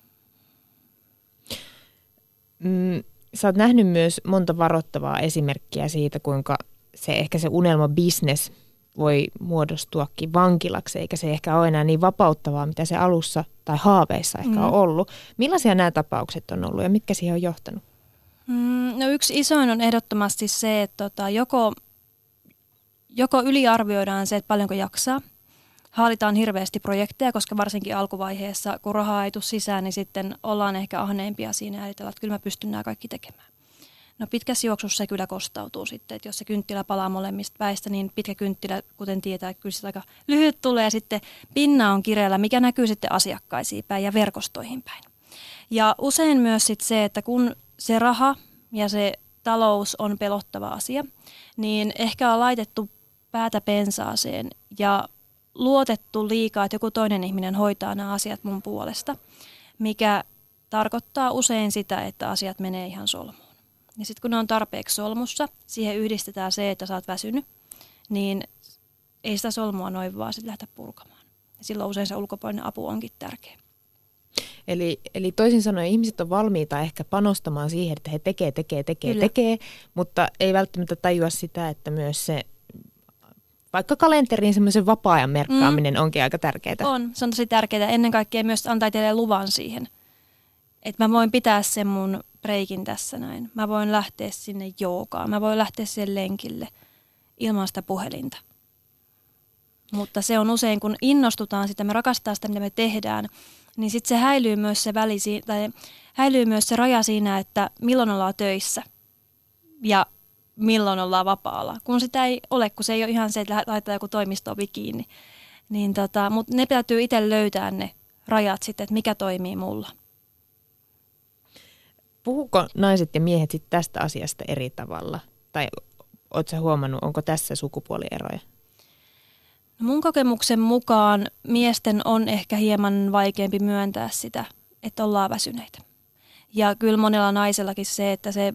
Mm, sä oot nähnyt myös monta varoittavaa esimerkkiä siitä, kuinka se ehkä se unelma business voi muodostuakin vankilaksi, eikä se ehkä ole enää niin vapauttavaa, mitä se alussa tai haaveissa ehkä mm. on ollut. Millaisia nämä tapaukset on ollut ja mitkä siihen on johtanut? Mm, no yksi isoin on ehdottomasti se, että tota, joko, joko yliarvioidaan se, että paljonko jaksaa, haalitaan hirveästi projekteja, koska varsinkin alkuvaiheessa, kun rahaa ei tule sisään, niin sitten ollaan ehkä ahneempia siinä ja ajatellaan, että kyllä mä pystyn nämä kaikki tekemään. No pitkässä juoksussa se kyllä kostautuu sitten, että jos se kynttilä palaa molemmista päistä, niin pitkä kynttilä, kuten tietää, kyllä se aika lyhyt tulee ja sitten pinna on kireellä, mikä näkyy sitten asiakkaisiin päin ja verkostoihin päin. Ja usein myös sitten se, että kun se raha ja se talous on pelottava asia, niin ehkä on laitettu päätä pensaaseen ja luotettu liikaa, että joku toinen ihminen hoitaa nämä asiat mun puolesta, mikä tarkoittaa usein sitä, että asiat menee ihan solmuun. Ja sitten kun ne on tarpeeksi solmussa, siihen yhdistetään se, että sä oot väsynyt, niin ei sitä solmua noin vaan sitten lähteä purkamaan. Ja silloin usein se ulkopuolinen apu onkin tärkeä. Eli, eli toisin sanoen ihmiset on valmiita ehkä panostamaan siihen, että he tekee, tekee, tekee, Kyllä. tekee, mutta ei välttämättä tajua sitä, että myös se vaikka kalenteriin semmoisen vapaa-ajan merkkaaminen mm. onkin aika tärkeää. On, se on tosi tärkeää. Ennen kaikkea myös antaa teille luvan siihen. Että mä voin pitää sen mun breikin tässä näin. Mä voin lähteä sinne joogaan. Mä voin lähteä sen lenkille ilman sitä puhelinta. Mutta se on usein, kun innostutaan sitä, me rakastaa sitä, mitä me tehdään, niin sitten se häilyy myös se väli, tai häilyy myös se raja siinä, että milloin ollaan töissä ja milloin ollaan vapaalla. Kun sitä ei ole, kun se ei ole ihan se, että laittaa joku toimisto kiinni. Niin tota, mutta ne täytyy itse löytää ne rajat sitten, että mikä toimii mulla. Puhuko naiset ja miehet sit tästä asiasta eri tavalla? Tai oletko huomannut, onko tässä sukupuolieroja? No mun kokemuksen mukaan miesten on ehkä hieman vaikeampi myöntää sitä, että ollaan väsyneitä. Ja kyllä monella naisellakin se, että se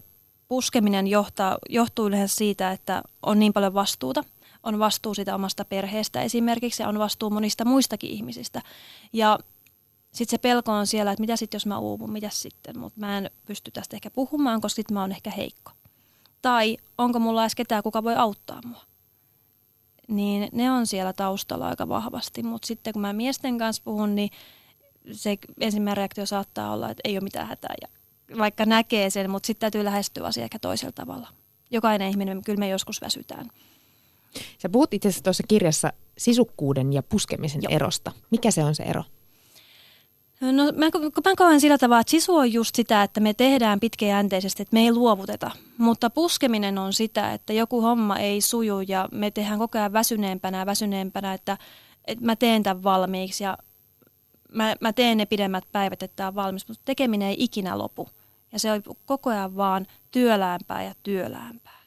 puskeminen johtaa, johtuu yleensä siitä, että on niin paljon vastuuta. On vastuu sitä omasta perheestä esimerkiksi ja on vastuu monista muistakin ihmisistä. Ja sitten se pelko on siellä, että mitä sitten jos mä uupun, mitä sitten, mutta mä en pysty tästä ehkä puhumaan, koska sitten mä oon ehkä heikko. Tai onko mulla edes ketään, kuka voi auttaa mua. Niin ne on siellä taustalla aika vahvasti, mutta sitten kun mä miesten kanssa puhun, niin se ensimmäinen reaktio saattaa olla, että ei ole mitään hätää ja vaikka näkee sen, mutta sitten täytyy lähestyä asiaa ehkä toisella tavalla. Jokainen ihminen, kyllä me joskus väsytään. Sä puhut itse asiassa tuossa kirjassa sisukkuuden ja puskemisen Joo. erosta. Mikä se on se ero? No mä, mä koen sillä tavalla, että sisu on just sitä, että me tehdään pitkäjänteisesti, että me ei luovuteta. Mutta puskeminen on sitä, että joku homma ei suju ja me tehdään koko ajan väsyneempänä ja väsyneempänä, että, että mä teen tämän valmiiksi ja mä, mä teen ne pidemmät päivät, että tämä on valmis, mutta tekeminen ei ikinä lopu. Ja se on koko ajan vaan työläämpää ja työläämpää.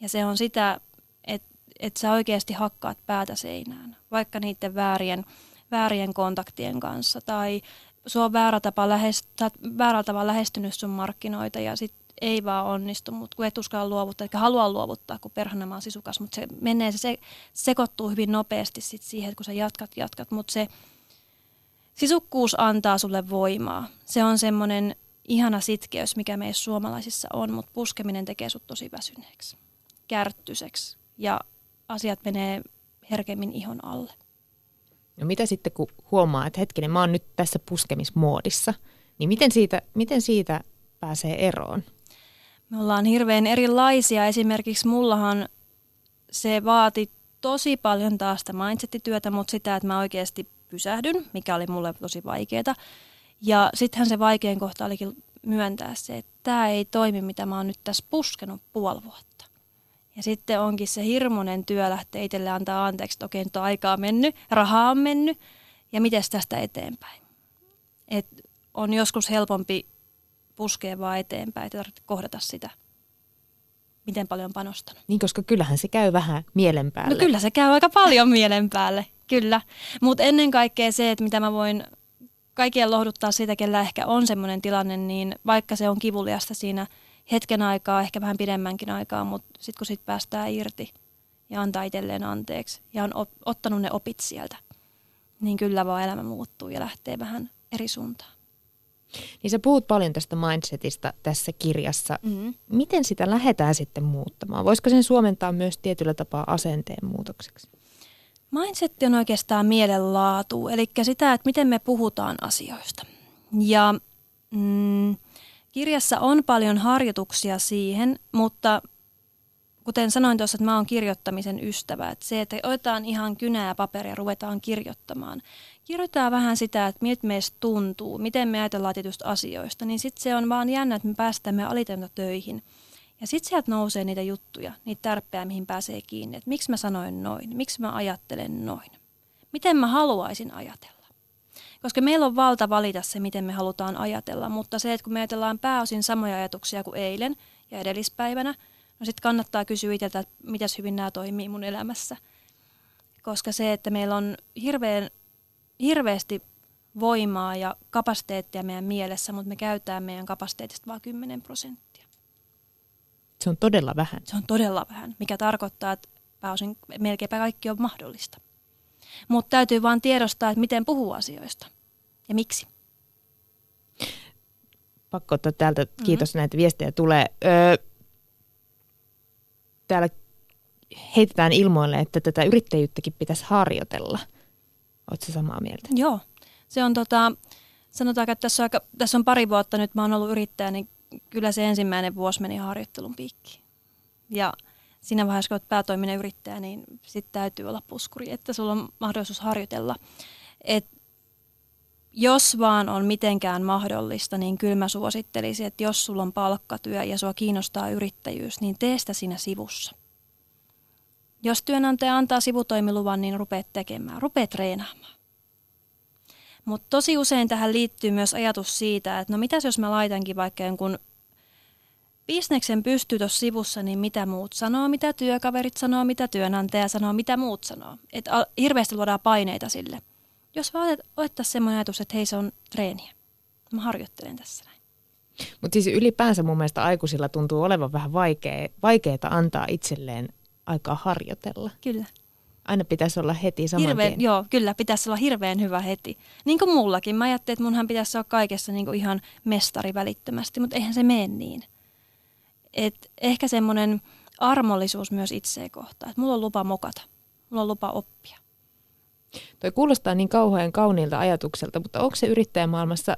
Ja se on sitä, että et sä oikeasti hakkaat päätä seinään, vaikka niiden väärien, väärien kontaktien kanssa tai sua on väärä tapa lähest, oot väärällä tavalla lähestynyt sun markkinoita ja sit ei vaan onnistu, mutta kun et uskalla luovuttaa, eikä halua luovuttaa, kun perhana on sisukas, mutta se menee, se sekoittuu hyvin nopeasti sit siihen, kun sä jatkat, jatkat, mutta se sisukkuus antaa sulle voimaa. Se on semmoinen ihana sitkeys, mikä meissä suomalaisissa on, mutta puskeminen tekee sut tosi väsyneeksi, kärttyiseksi ja asiat menee herkemmin ihon alle. No mitä sitten, kun huomaa, että hetkinen, mä oon nyt tässä puskemismoodissa, niin miten siitä, miten siitä pääsee eroon? Me ollaan hirveän erilaisia. Esimerkiksi mullahan se vaati tosi paljon taas sitä mindset-työtä, mutta sitä, että mä oikeasti pysähdyn, mikä oli mulle tosi vaikeaa. Ja sittenhän se vaikein kohta olikin myöntää se, että tämä ei toimi, mitä mä oon nyt tässä puskenut puoli vuotta. Ja sitten onkin se hirmuinen työ lähteä itselle antaa anteeksi, että okei, nyt on aikaa mennyt, rahaa on mennyt, ja miten tästä eteenpäin. Et on joskus helpompi puskea vaan eteenpäin, että tarvitse kohdata sitä, miten paljon panostanut. Niin, koska kyllähän se käy vähän mielen päälle. No kyllä se käy aika paljon mielen päälle, kyllä. Mutta ennen kaikkea se, että mitä mä voin kaikkien lohduttaa siitä, kellä ehkä on semmoinen tilanne, niin vaikka se on kivuliasta siinä hetken aikaa, ehkä vähän pidemmänkin aikaa, mutta sitten kun sit päästään irti ja antaa itselleen anteeksi ja on ottanut ne opit sieltä, niin kyllä vaan elämä muuttuu ja lähtee vähän eri suuntaan. Niin sä puhut paljon tästä mindsetista tässä kirjassa. Mm-hmm. Miten sitä lähdetään sitten muuttamaan? Voisiko sen suomentaa myös tietyllä tapaa asenteen muutokseksi? Mindset on oikeastaan mielenlaatu, eli sitä, että miten me puhutaan asioista. Ja mm, kirjassa on paljon harjoituksia siihen, mutta kuten sanoin tuossa, että mä oon kirjoittamisen ystävä. Että se, että otetaan ihan kynää ja paperia ja ruvetaan kirjoittamaan. Kirjoitetaan vähän sitä, että miltä meistä tuntuu, miten me ajatellaan tietystä asioista, niin sitten se on vaan jännä, että me päästään me töihin. Ja sitten sieltä nousee niitä juttuja, niitä tärppejä, mihin pääsee kiinni. Että miksi mä sanoin noin, miksi mä ajattelen noin, miten mä haluaisin ajatella. Koska meillä on valta valita se, miten me halutaan ajatella, mutta se, että kun me ajatellaan pääosin samoja ajatuksia kuin eilen ja edellispäivänä, no sitten kannattaa kysyä itseltä, että mitäs hyvin nämä toimii mun elämässä. Koska se, että meillä on hirveän, hirveästi voimaa ja kapasiteettia meidän mielessä, mutta me käytetään meidän kapasiteetista vain 10 prosenttia. Se on todella vähän. Se on todella vähän, mikä tarkoittaa, että pääosin melkeinpä kaikki on mahdollista. Mutta täytyy vain tiedostaa, että miten puhuu asioista ja miksi. Pakko ottaa täältä, mm-hmm. kiitos mm-hmm. näitä viestejä tulee. Öö, täällä heitetään ilmoille, että tätä yrittäjyyttäkin pitäisi harjoitella. Oletko samaa mieltä? Joo. Se on tota, sanotaan, että tässä on, aika, tässä on pari vuotta nyt, mä oon ollut yrittäjä, niin kyllä se ensimmäinen vuosi meni harjoittelun piikkiin. Ja siinä vaiheessa, kun olet päätoiminen yrittäjä, niin sitten täytyy olla puskuri, että sulla on mahdollisuus harjoitella. Et jos vaan on mitenkään mahdollista, niin kyllä mä suosittelisin, että jos sulla on palkkatyö ja sua kiinnostaa yrittäjyys, niin tee sitä siinä sivussa. Jos työnantaja antaa sivutoimiluvan, niin rupeat tekemään, rupeat treenaamaan. Mutta tosi usein tähän liittyy myös ajatus siitä, että no mitäs jos mä laitankin vaikka jonkun bisneksen pystyy tuossa sivussa, niin mitä muut sanoo, mitä työkaverit sanoo, mitä työnantaja sanoo, mitä muut sanoo. Että hirveästi luodaan paineita sille. Jos vaan otettaisiin semmoinen ajatus, että hei se on treeniä. Mä harjoittelen tässä näin. Mutta siis ylipäänsä mun mielestä aikuisilla tuntuu olevan vähän vaikea, vaikeaa antaa itselleen aikaa harjoitella. Kyllä. Aina pitäisi olla heti saman hirveän, tien. Joo, kyllä, pitäisi olla hirveän hyvä heti. Niin kuin mullakin. Mä ajattelin, että munhan pitäisi olla kaikessa niin kuin ihan mestari välittömästi, mutta eihän se mene niin. Et ehkä semmoinen armollisuus myös itseä kohtaan, että mulla on lupa mokata, mulla on lupa oppia. Toi kuulostaa niin kauhean kauniilta ajatukselta, mutta onko se yrittäjämaailmassa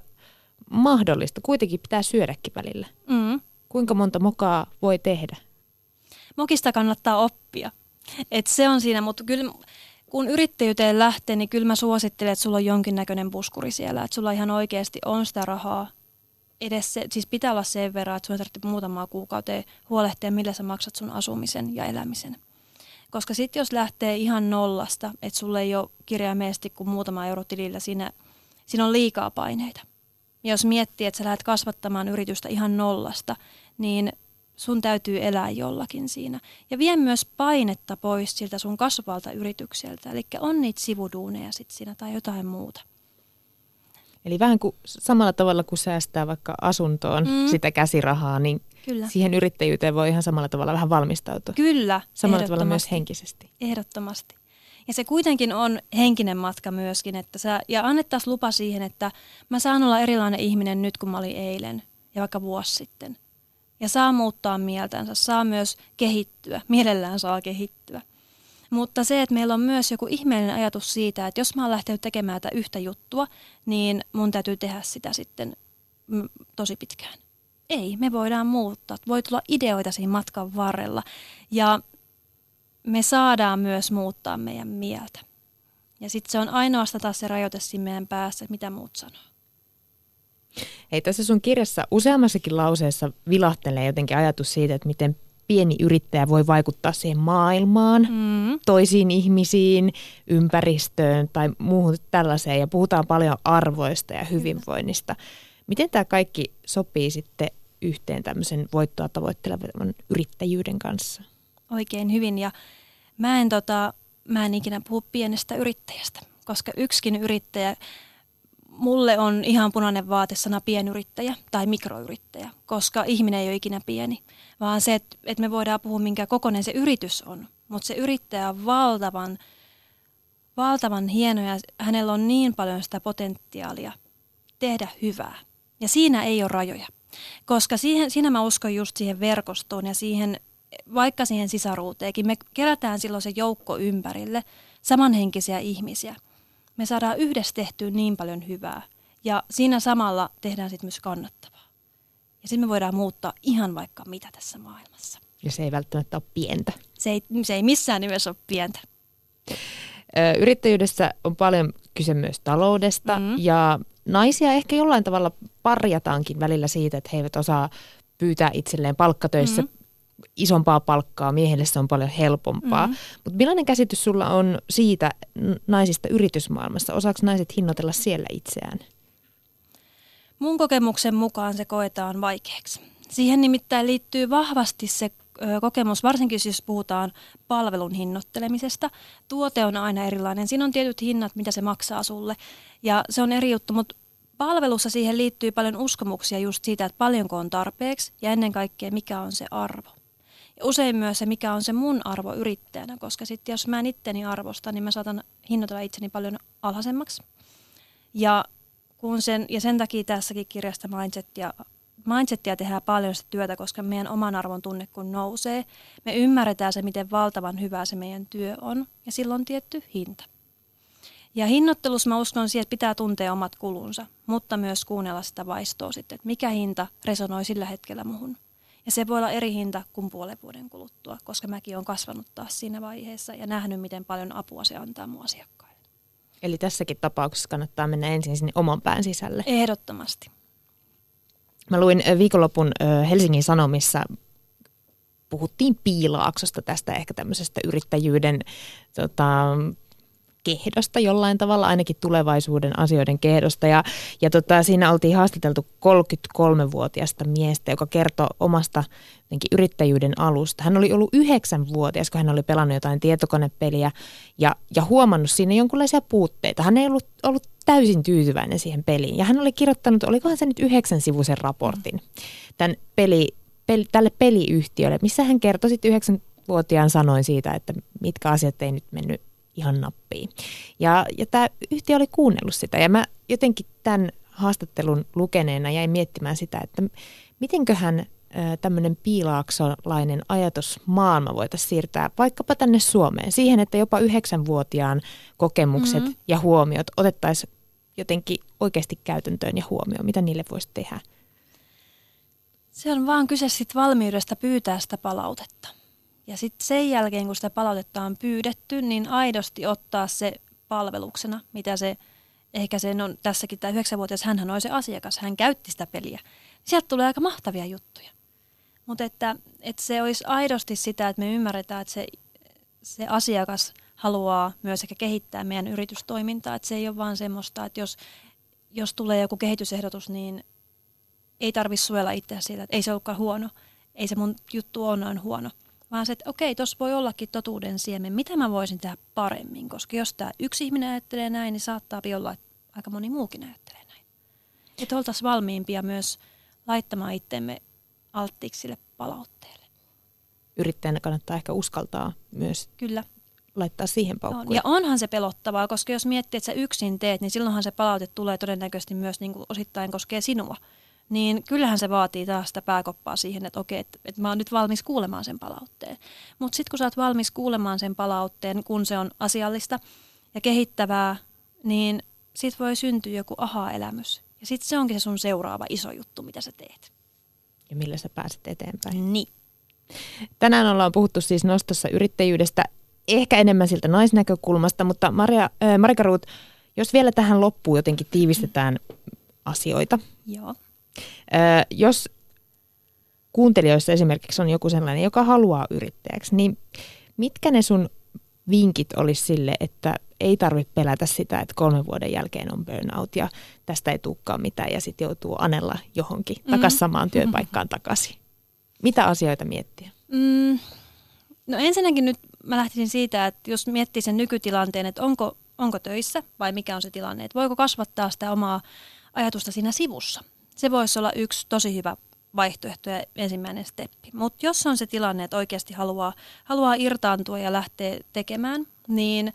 mahdollista? Kuitenkin pitää syödäkin välillä. Mm. Kuinka monta mokaa voi tehdä? Mokista kannattaa oppia. Et se on siinä, mutta kyllä kun yrittäjyyteen lähtee, niin kyllä mä suosittelen, että sulla on jonkinnäköinen puskuri siellä. Että sulla ihan oikeasti on sitä rahaa. Edes se, siis pitää olla sen verran, että sun tarvitsee muutamaa kuukauteen huolehtia, millä sä maksat sun asumisen ja elämisen. Koska sitten jos lähtee ihan nollasta, että sulle ei ole kirjaimellisesti kuin muutama euro tilillä, siinä, siinä on liikaa paineita. Ja jos miettii, että sä lähdet kasvattamaan yritystä ihan nollasta, niin sun täytyy elää jollakin siinä. Ja vie myös painetta pois siltä sun kasvavalta yritykseltä. Eli on niitä sivuduuneja sitten siinä tai jotain muuta. Eli vähän kuin samalla tavalla kuin säästää vaikka asuntoon mm. sitä käsirahaa, niin Kyllä. siihen yrittäjyyteen voi ihan samalla tavalla vähän valmistautua. Kyllä, Samalla tavalla myös henkisesti. Ehdottomasti. Ja se kuitenkin on henkinen matka myöskin, että sä, ja annettaisiin lupa siihen, että mä saan olla erilainen ihminen nyt kuin mä olin eilen ja vaikka vuosi sitten. Ja saa muuttaa mieltänsä, saa myös kehittyä, mielellään saa kehittyä. Mutta se, että meillä on myös joku ihmeellinen ajatus siitä, että jos mä oon lähtenyt tekemään tätä yhtä juttua, niin mun täytyy tehdä sitä sitten mm, tosi pitkään. Ei, me voidaan muuttaa. Voi tulla ideoita siinä matkan varrella. Ja me saadaan myös muuttaa meidän mieltä. Ja sitten se on ainoastaan taas se rajoite siinä meidän päässä, mitä muut sanoo. Hei, tässä sun kirjassa useammassakin lauseessa vilahtelee jotenkin ajatus siitä, että miten pieni yrittäjä voi vaikuttaa siihen maailmaan, mm. toisiin ihmisiin, ympäristöön tai muuhun tällaiseen. Ja puhutaan paljon arvoista ja hyvinvoinnista. Miten tämä kaikki sopii sitten yhteen tämmöisen voittoa tavoittelevan yrittäjyyden kanssa? Oikein hyvin ja mä en, tota, mä en ikinä puhu pienestä yrittäjästä, koska yksikin yrittäjä mulle on ihan punainen vaatesana pienyrittäjä tai mikroyrittäjä, koska ihminen ei ole ikinä pieni, vaan se, että, että me voidaan puhua minkä kokoinen se yritys on. Mutta se yrittäjä on valtavan, valtavan hieno ja hänellä on niin paljon sitä potentiaalia tehdä hyvää. Ja siinä ei ole rajoja, koska siihen, siinä mä uskon just siihen verkostoon ja siihen, vaikka siihen sisaruuteenkin. Me kerätään silloin se joukko ympärille, samanhenkisiä ihmisiä – me saadaan yhdessä tehtyä niin paljon hyvää. Ja siinä samalla tehdään sitten myös kannattavaa. Ja sitten me voidaan muuttaa ihan vaikka mitä tässä maailmassa. Ja se ei välttämättä ole pientä. Se ei, se ei missään nimessä ole pientä. Yrittäjyydessä on paljon kyse myös taloudesta mm-hmm. ja naisia ehkä jollain tavalla parjataankin välillä siitä, että he eivät osaa pyytää itselleen palkkatöissä mm-hmm isompaa palkkaa, miehelle se on paljon helpompaa. Mm-hmm. Mutta millainen käsitys sulla on siitä naisista yritysmaailmassa? Osaako naiset hinnoitella siellä itseään? Mun kokemuksen mukaan se koetaan vaikeaksi. Siihen nimittäin liittyy vahvasti se kokemus, varsinkin jos puhutaan palvelun hinnoittelemisesta. Tuote on aina erilainen. Siinä on tietyt hinnat, mitä se maksaa sulle. Ja se on eri juttu, mutta palvelussa siihen liittyy paljon uskomuksia just siitä, että paljonko on tarpeeksi ja ennen kaikkea mikä on se arvo. Usein myös se, mikä on se mun arvo yrittäjänä, koska sitten jos mä en itteni arvosta, niin mä saatan hinnoitella itseni paljon alhaisemmaksi. Ja, kun sen, ja sen takia tässäkin kirjasta mindsetia, mindsetia tehdään paljon sitä työtä, koska meidän oman arvon tunne kun nousee, me ymmärretään se, miten valtavan hyvää se meidän työ on, ja silloin on tietty hinta. Ja hinnoittelussa mä uskon siihen, että pitää tuntea omat kulunsa, mutta myös kuunnella sitä vaistoa sitten, että mikä hinta resonoi sillä hetkellä muhun. Ja se voi olla eri hinta kuin puolen vuoden kuluttua, koska mäkin olen kasvanut taas siinä vaiheessa ja nähnyt, miten paljon apua se antaa mun asiakkaille. Eli tässäkin tapauksessa kannattaa mennä ensin sinne oman pään sisälle. Ehdottomasti. Mä luin viikonlopun Helsingin Sanomissa puhuttiin piilaaksosta tästä ehkä tämmöisestä yrittäjyyden tota, kehdosta jollain tavalla, ainakin tulevaisuuden asioiden kehdosta. Ja, ja tota, siinä oltiin haastateltu 33-vuotiasta miestä, joka kertoi omasta yrittäjyyden alusta. Hän oli ollut yhdeksänvuotias, kun hän oli pelannut jotain tietokonepeliä ja, ja huomannut siinä jonkinlaisia puutteita. Hän ei ollut, ollut täysin tyytyväinen siihen peliin. Ja hän oli kirjoittanut, olikohan se nyt yhdeksän sivuisen raportin tämän peli, peli, tälle peliyhtiölle, missä hän kertoi sitten yhdeksänvuotiaan sanoin siitä, että mitkä asiat ei nyt mennyt ihan nappiin. Ja, ja tämä yhtiö oli kuunnellut sitä ja mä jotenkin tämän haastattelun lukeneena jäin miettimään sitä, että mitenköhän tämmöinen piilaaksolainen ajatusmaailma voitaisiin siirtää vaikkapa tänne Suomeen. Siihen, että jopa yhdeksänvuotiaan kokemukset mm-hmm. ja huomiot otettaisiin jotenkin oikeasti käytäntöön ja huomioon. Mitä niille voisi tehdä? Se on vaan kyse sit valmiudesta pyytää sitä palautetta. Ja sitten sen jälkeen, kun sitä palautetta on pyydetty, niin aidosti ottaa se palveluksena, mitä se, ehkä se on tässäkin tämä yhdeksänvuotias, hän oli se asiakas, hän käytti sitä peliä. Sieltä tulee aika mahtavia juttuja. Mutta että, että se olisi aidosti sitä, että me ymmärretään, että se, se asiakas haluaa myös ehkä kehittää meidän yritystoimintaa. Että se ei ole vaan semmoista, että jos, jos tulee joku kehitysehdotus, niin ei tarvitse suojella itseä siitä, että ei se olekaan huono. Ei se mun juttu ole noin huono vaan se, että okei, tuossa voi ollakin totuuden siemen. Mitä mä voisin tehdä paremmin? Koska jos tämä yksi ihminen ajattelee näin, niin saattaa olla, että aika moni muukin ajattelee näin. Että oltaisiin valmiimpia myös laittamaan itsemme alttiiksi sille palautteelle. Yrittäjänä kannattaa ehkä uskaltaa myös Kyllä. laittaa siihen paukkuja. On. Ja onhan se pelottavaa, koska jos miettii, että sä yksin teet, niin silloinhan se palaute tulee todennäköisesti myös niin kuin osittain koskee sinua. Niin kyllähän se vaatii taas sitä pääkoppaa siihen, että okei, että, että mä oon nyt valmis kuulemaan sen palautteen. Mutta sitten kun sä oot valmis kuulemaan sen palautteen, kun se on asiallista ja kehittävää, niin sit voi syntyä joku aha-elämys. Ja sitten se onkin se sun seuraava iso juttu, mitä sä teet. Ja millä sä pääset eteenpäin. Niin. Tänään ollaan puhuttu siis nostossa yrittäjyydestä, ehkä enemmän siltä naisnäkökulmasta, mutta Maria, äh, Marika Ruut, jos vielä tähän loppuun jotenkin tiivistetään asioita. Joo. Äh, jos kuuntelijoissa esimerkiksi on joku sellainen, joka haluaa yrittäjäksi, niin mitkä ne sun vinkit olisi sille, että ei tarvitse pelätä sitä, että kolmen vuoden jälkeen on burnout ja tästä ei tulekaan mitään ja sitten joutuu anella johonkin mm-hmm. takaisin samaan työpaikkaan takaisin. Mitä asioita miettiä? Mm, no ensinnäkin nyt mä lähtisin siitä, että jos miettii sen nykytilanteen, että onko, onko töissä vai mikä on se tilanne, että voiko kasvattaa sitä omaa ajatusta siinä sivussa. Se voisi olla yksi tosi hyvä vaihtoehto ja ensimmäinen steppi. Mutta jos on se tilanne, että oikeasti haluaa, haluaa irtaantua ja lähteä tekemään, niin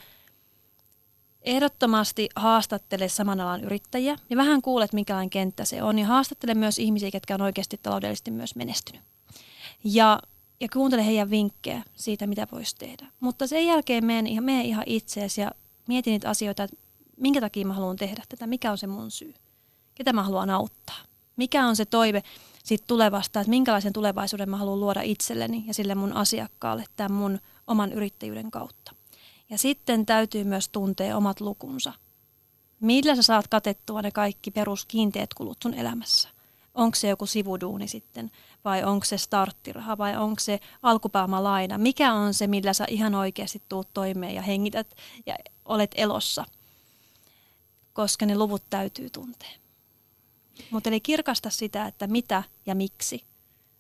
ehdottomasti haastattele saman alan yrittäjiä ja vähän kuulet, minkälainen kenttä se on. Ja haastattele myös ihmisiä, jotka on oikeasti taloudellisesti myös menestynyt. Ja, ja kuuntele heidän vinkkejä siitä, mitä voisi tehdä. Mutta sen jälkeen mene ihan, mene ihan itseesi ja mieti niitä asioita, että minkä takia mä haluan tehdä tätä, mikä on se mun syy, ketä mä haluan auttaa. Mikä on se toive siitä tulevasta, että minkälaisen tulevaisuuden mä haluan luoda itselleni ja sille mun asiakkaalle tämän mun oman yrittäjyyden kautta. Ja sitten täytyy myös tuntea omat lukunsa. Millä sä saat katettua ne kaikki peruskiinteet kulut sun elämässä? Onko se joku sivuduuni sitten, vai onko se starttiraha, vai onko se alkupääomalaina? Mikä on se, millä sä ihan oikeasti tuut toimeen ja hengität ja olet elossa? Koska ne luvut täytyy tuntea. Mutta eli kirkasta sitä, että mitä ja miksi.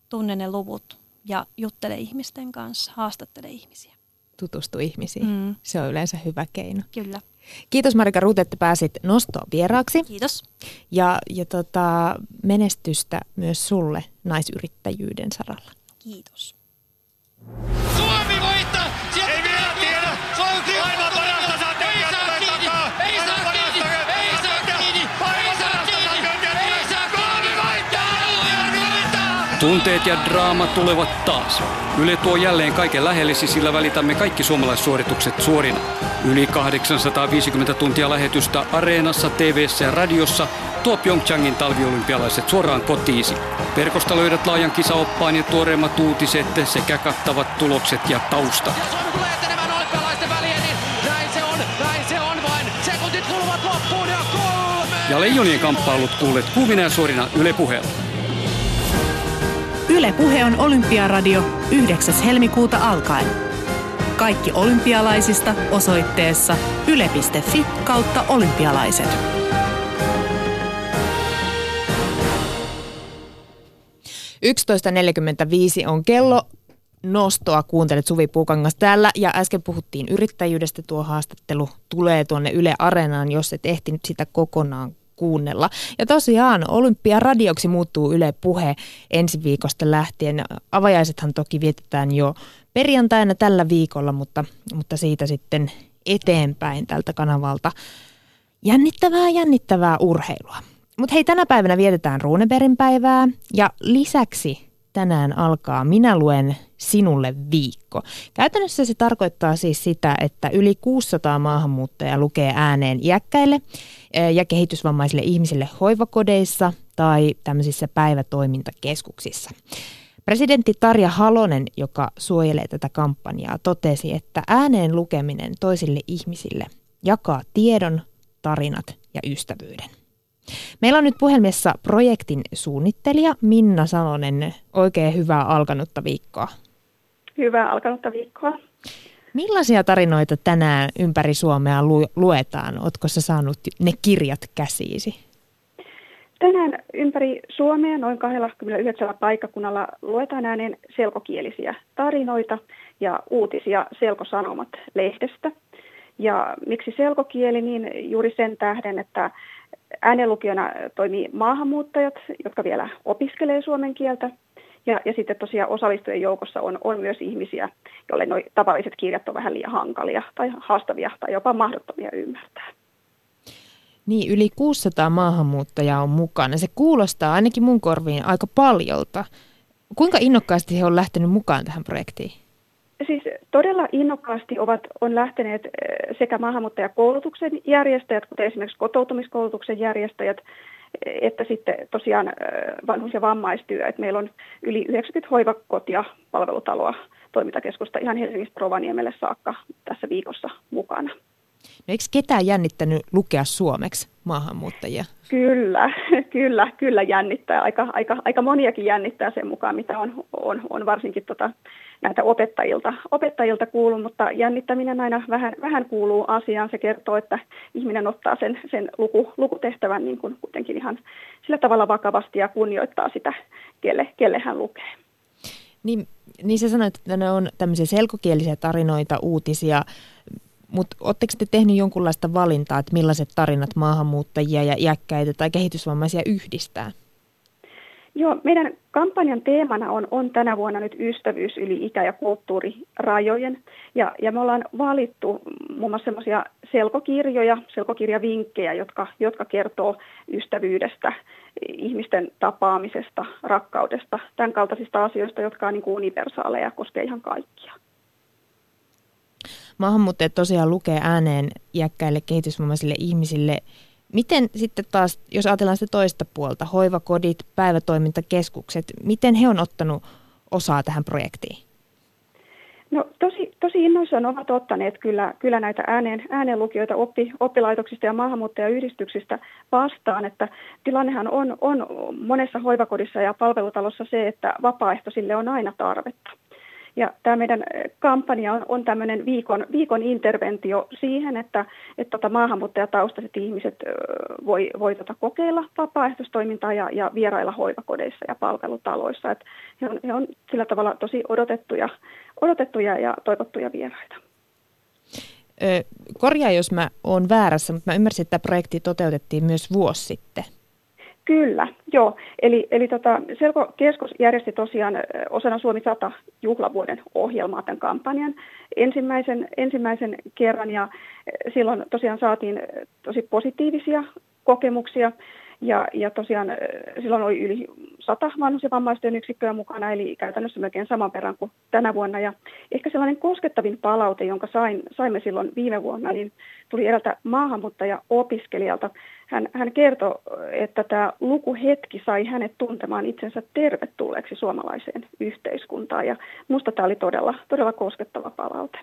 Tunne ne luvut ja juttele ihmisten kanssa, haastattele ihmisiä. Tutustu ihmisiin. Mm. Se on yleensä hyvä keino. Kyllä. Kiitos Marika Ruut, että pääsit nostoon vieraaksi. Kiitos. Ja, ja tota, menestystä myös sulle naisyrittäjyyden saralla. Kiitos. Suomi voittaa! Tunteet ja draama tulevat taas. Yle tuo jälleen kaiken lähellesi, sillä välitämme kaikki suomalaissuoritukset suorina. Yli 850 tuntia lähetystä Areenassa, TV:ssä ja radiossa tuo Pyeongchangin talviolympialaiset suoraan kotiisi. Verkosta löydät laajan kisaoppaan ja tuoreimmat uutiset sekä kattavat tulokset ja tausta. Ja Suomi tulee etenemään olympialaisten väliin, niin näin se on, näin se on vain. Sekuntit kuluvat loppuun ja kolme! Ja leijonien kamppailut kuulet kuumina ja suorina Yle puheella. Yle Puhe on Olympiaradio 9. helmikuuta alkaen. Kaikki olympialaisista osoitteessa yle.fi kautta olympialaiset. on kello. Nostoa kuuntelet Suvi Puukangas täällä ja äsken puhuttiin yrittäjyydestä. Tuo haastattelu tulee tuonne Yle Areenaan, jos et ehtinyt sitä kokonaan kuunnella. Ja tosiaan Olympiaradioksi muuttuu Yle Puhe ensi viikosta lähtien. Avajaisethan toki vietetään jo perjantaina tällä viikolla, mutta, mutta siitä sitten eteenpäin tältä kanavalta. Jännittävää, jännittävää urheilua. Mutta hei, tänä päivänä vietetään Runeberin päivää ja lisäksi tänään alkaa Minä luen sinulle viikko. Käytännössä se tarkoittaa siis sitä, että yli 600 maahanmuuttajaa lukee ääneen iäkkäille eh, ja kehitysvammaisille ihmisille hoivakodeissa tai tämmöisissä päivätoimintakeskuksissa. Presidentti Tarja Halonen, joka suojelee tätä kampanjaa, totesi, että ääneen lukeminen toisille ihmisille jakaa tiedon, tarinat ja ystävyyden. Meillä on nyt puhelimessa projektin suunnittelija Minna Salonen. Oikein hyvää alkanutta viikkoa. Hyvää alkanutta viikkoa. Millaisia tarinoita tänään ympäri Suomea lu- luetaan? Oletko sä saanut ne kirjat käsiisi? Tänään ympäri Suomea noin 29 paikkakunnalla luetaan ääneen selkokielisiä tarinoita ja uutisia Selkosanomat-lehdestä. Ja miksi selkokieli, niin juuri sen tähden, että äänenlukijana toimii maahanmuuttajat, jotka vielä opiskelee suomen kieltä. Ja, ja sitten tosiaan osallistujien joukossa on, on myös ihmisiä, joille nuo tavalliset kirjat on vähän liian hankalia tai haastavia tai jopa mahdottomia ymmärtää. Niin, yli 600 maahanmuuttajaa on mukana. Se kuulostaa ainakin mun korviin aika paljolta. Kuinka innokkaasti he on lähtenyt mukaan tähän projektiin? Siis todella innokkaasti ovat, on lähteneet eh, sekä maahanmuuttajakoulutuksen järjestäjät, kuten esimerkiksi kotoutumiskoulutuksen järjestäjät, eh, että sitten tosiaan eh, vanhus- ja vammaistyö. Että meillä on yli 90 hoivakotia, palvelutaloa, toimintakeskusta ihan Helsingistä Rovaniemelle saakka tässä viikossa mukana. No eikö ketään jännittänyt lukea suomeksi maahanmuuttajia? Kyllä, kyllä, kyllä jännittää. Aika, aika, aika moniakin jännittää sen mukaan, mitä on, on, on varsinkin tota, näitä opettajilta, opettajilta kuuluu, mutta jännittäminen aina vähän, vähän kuuluu asiaan. Se kertoo, että ihminen ottaa sen, sen luku, lukutehtävän niin kuin kuitenkin ihan sillä tavalla vakavasti ja kunnioittaa sitä, kelle, kelle hän lukee. Niin, niin sä sanoit, että ne on tämmöisiä selkokielisiä tarinoita, uutisia, mutta oletteko te tehnyt jonkunlaista valintaa, että millaiset tarinat maahanmuuttajia ja iäkkäitä tai kehitysvammaisia yhdistää? Joo, meidän kampanjan teemana on, on tänä vuonna nyt ystävyys yli ikä- ja kulttuurirajojen. Ja, ja me ollaan valittu muun muassa semmoisia selkokirjoja, selkokirjavinkkejä, jotka, jotka kertoo ystävyydestä, ihmisten tapaamisesta, rakkaudesta, tämän kaltaisista asioista, jotka on niin kuin universaaleja ja koskee ihan kaikkia. Maahanmuuttajat tosiaan lukee ääneen iäkkäille kehitysvammaisille ihmisille – Miten sitten taas, jos ajatellaan sitä toista puolta, hoivakodit, päivätoimintakeskukset, miten he on ottanut osaa tähän projektiin? No tosi, tosi innoissaan ovat ottaneet kyllä, kyllä näitä ääneen, äänenlukijoita oppi, oppilaitoksista ja maahanmuuttajayhdistyksistä vastaan, että tilannehan on, on monessa hoivakodissa ja palvelutalossa se, että vapaaehtoisille on aina tarvetta. Ja tämä meidän kampanja on, on tämmöinen viikon, viikon interventio siihen, että, että tota maahanmuuttajataustaiset ihmiset voi, voi tota kokeilla vapaaehtoistoimintaa ja, ja vierailla hoivakodeissa ja palvelutaloissa. Et he, on, he on sillä tavalla tosi odotettuja, odotettuja ja toivottuja vieraita. korjaa, jos mä oon väärässä, mutta mä ymmärsin, että tämä projekti toteutettiin myös vuosi sitten. Kyllä, joo. Eli, eli tota, Selko-keskus järjesti tosiaan osana Suomi 100 juhlavuoden ohjelmaa tämän kampanjan ensimmäisen, ensimmäisen kerran ja silloin tosiaan saatiin tosi positiivisia kokemuksia ja, ja tosiaan silloin oli yli sata vanhus- ja vammaistyön yksikköä mukana, eli käytännössä melkein saman verran kuin tänä vuonna. Ja ehkä sellainen koskettavin palaute, jonka sain, saimme silloin viime vuonna, niin tuli eräältä maahanmuuttaja-opiskelijalta. Hän, hän kertoi, että tämä lukuhetki sai hänet tuntemaan itsensä tervetulleeksi suomalaiseen yhteiskuntaan. Ja minusta tämä oli todella, todella koskettava palaute.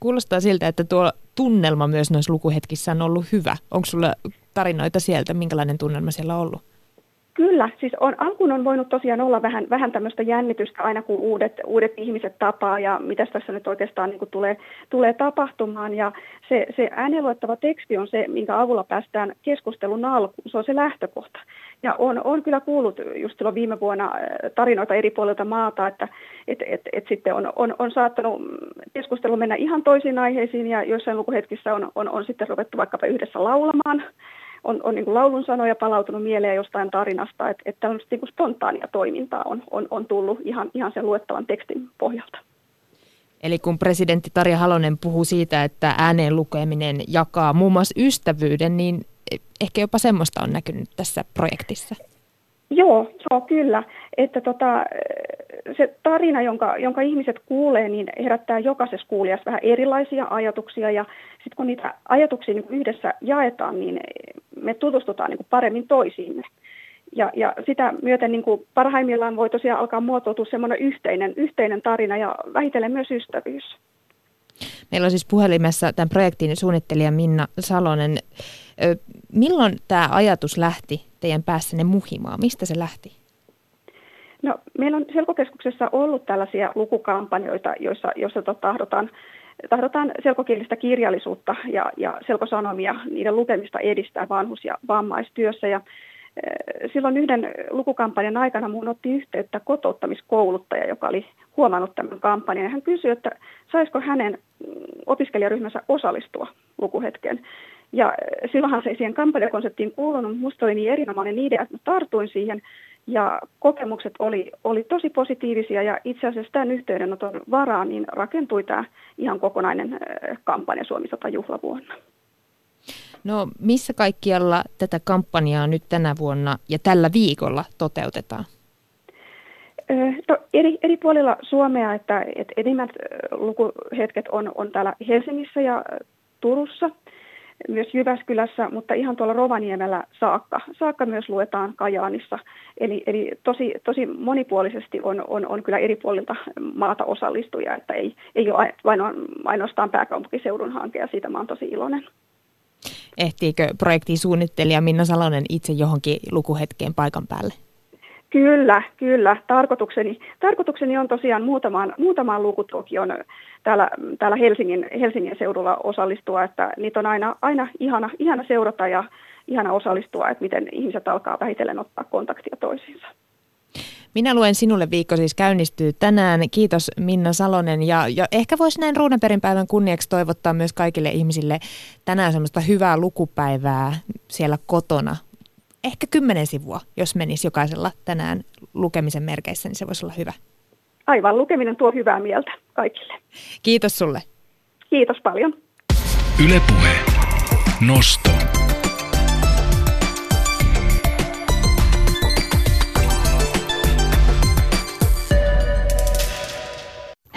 Kuulostaa siltä, että tuo tunnelma myös noissa lukuhetkissä on ollut hyvä. Onko sulla tarinoita sieltä, minkälainen tunnelma siellä on ollut? Kyllä, siis on, alkuun on voinut tosiaan olla vähän, vähän tämmöistä jännitystä aina kun uudet, uudet ihmiset tapaa ja mitä tässä nyt oikeastaan niin tulee, tulee tapahtumaan. Ja se, se ääniluettava teksti on se, minkä avulla päästään keskustelun alkuun, se on se lähtökohta. Ja on, on kyllä kuullut just silloin viime vuonna äh, tarinoita eri puolilta maata, että et, et, et sitten on, on, on saattanut keskustelu mennä ihan toisiin aiheisiin ja joissain lukuhetkissä on, on, on sitten ruvettu vaikkapa yhdessä laulamaan on, on niin laulun sanoja palautunut mieleen jostain tarinasta, että, että tällaista niin spontaania toimintaa on, on, on tullut ihan, ihan sen luettavan tekstin pohjalta. Eli kun presidentti Tarja Halonen puhuu siitä, että ääneen lukeminen jakaa muun muassa ystävyyden, niin ehkä jopa semmoista on näkynyt tässä projektissa. Joo, joo kyllä. Että tota, se tarina, jonka, jonka ihmiset kuulee, niin herättää jokaisessa kuulijassa vähän erilaisia ajatuksia. Ja sitten kun niitä ajatuksia niin yhdessä jaetaan, niin me tutustutaan niin paremmin toisiimme. Ja, ja sitä myöten niin kuin parhaimmillaan voi tosiaan alkaa muotoutua semmoinen yhteinen, yhteinen tarina ja vähitellen myös ystävyys. Meillä on siis puhelimessa tämän projektin suunnittelija Minna Salonen. Milloin tämä ajatus lähti teidän päässänne muhimaan? Mistä se lähti? No, meillä on Selkokeskuksessa ollut tällaisia lukukampanjoita, joissa, joissa tota, tahdotaan, tahdotaan selkokielistä kirjallisuutta ja, ja selkosanomia, niiden lukemista edistää vanhus- ja vammaistyössä. Ja, silloin yhden lukukampanjan aikana minuun otti yhteyttä kotouttamiskouluttaja, joka oli huomannut tämän kampanjan. Ja hän kysyi, että saisiko hänen opiskelijaryhmänsä osallistua lukuhetkeen. Ja silloinhan se ei siihen kampanjakonseptiin kuulunut, mutta oli niin erinomainen idea, että tartuin siihen ja kokemukset oli, oli tosi positiivisia ja itse asiassa tämän yhteydenoton varaan niin rakentui tämä ihan kokonainen kampanja Suomi 100 juhlavuonna. No missä kaikkialla tätä kampanjaa nyt tänä vuonna ja tällä viikolla toteutetaan? No, eri, eri puolilla Suomea, että, että enimmät lukuhetket on, on täällä Helsingissä ja Turussa, myös Jyväskylässä, mutta ihan tuolla Rovaniemellä saakka, saakka myös luetaan Kajaanissa. Eli, eli tosi, tosi monipuolisesti on, on, on kyllä eri puolilta maata osallistuja, että ei, ei ole vain ainoastaan pääkaupunkiseudun hanke ja siitä mä oon tosi iloinen. Ehtiikö projektin suunnittelija Minna Salonen itse johonkin lukuhetkeen paikan päälle? Kyllä, kyllä. Tarkoitukseni, tarkoitukseni on tosiaan muutamaan, muutamaan lukutuokioon täällä, täällä Helsingin, Helsingin seudulla osallistua, että niitä on aina, aina ihana, ihana seurata ja ihana osallistua, että miten ihmiset alkaa vähitellen ottaa kontaktia toisiinsa. Minä luen sinulle viikko siis käynnistyy tänään. Kiitos Minna Salonen ja, ja ehkä voisi näin Ruunaperin päivän kunniaksi toivottaa myös kaikille ihmisille tänään semmoista hyvää lukupäivää siellä kotona ehkä kymmenen sivua, jos menisi jokaisella tänään lukemisen merkeissä, niin se voisi olla hyvä. Aivan, lukeminen tuo hyvää mieltä kaikille. Kiitos sulle. Kiitos paljon. Ylepuhe. Nosto.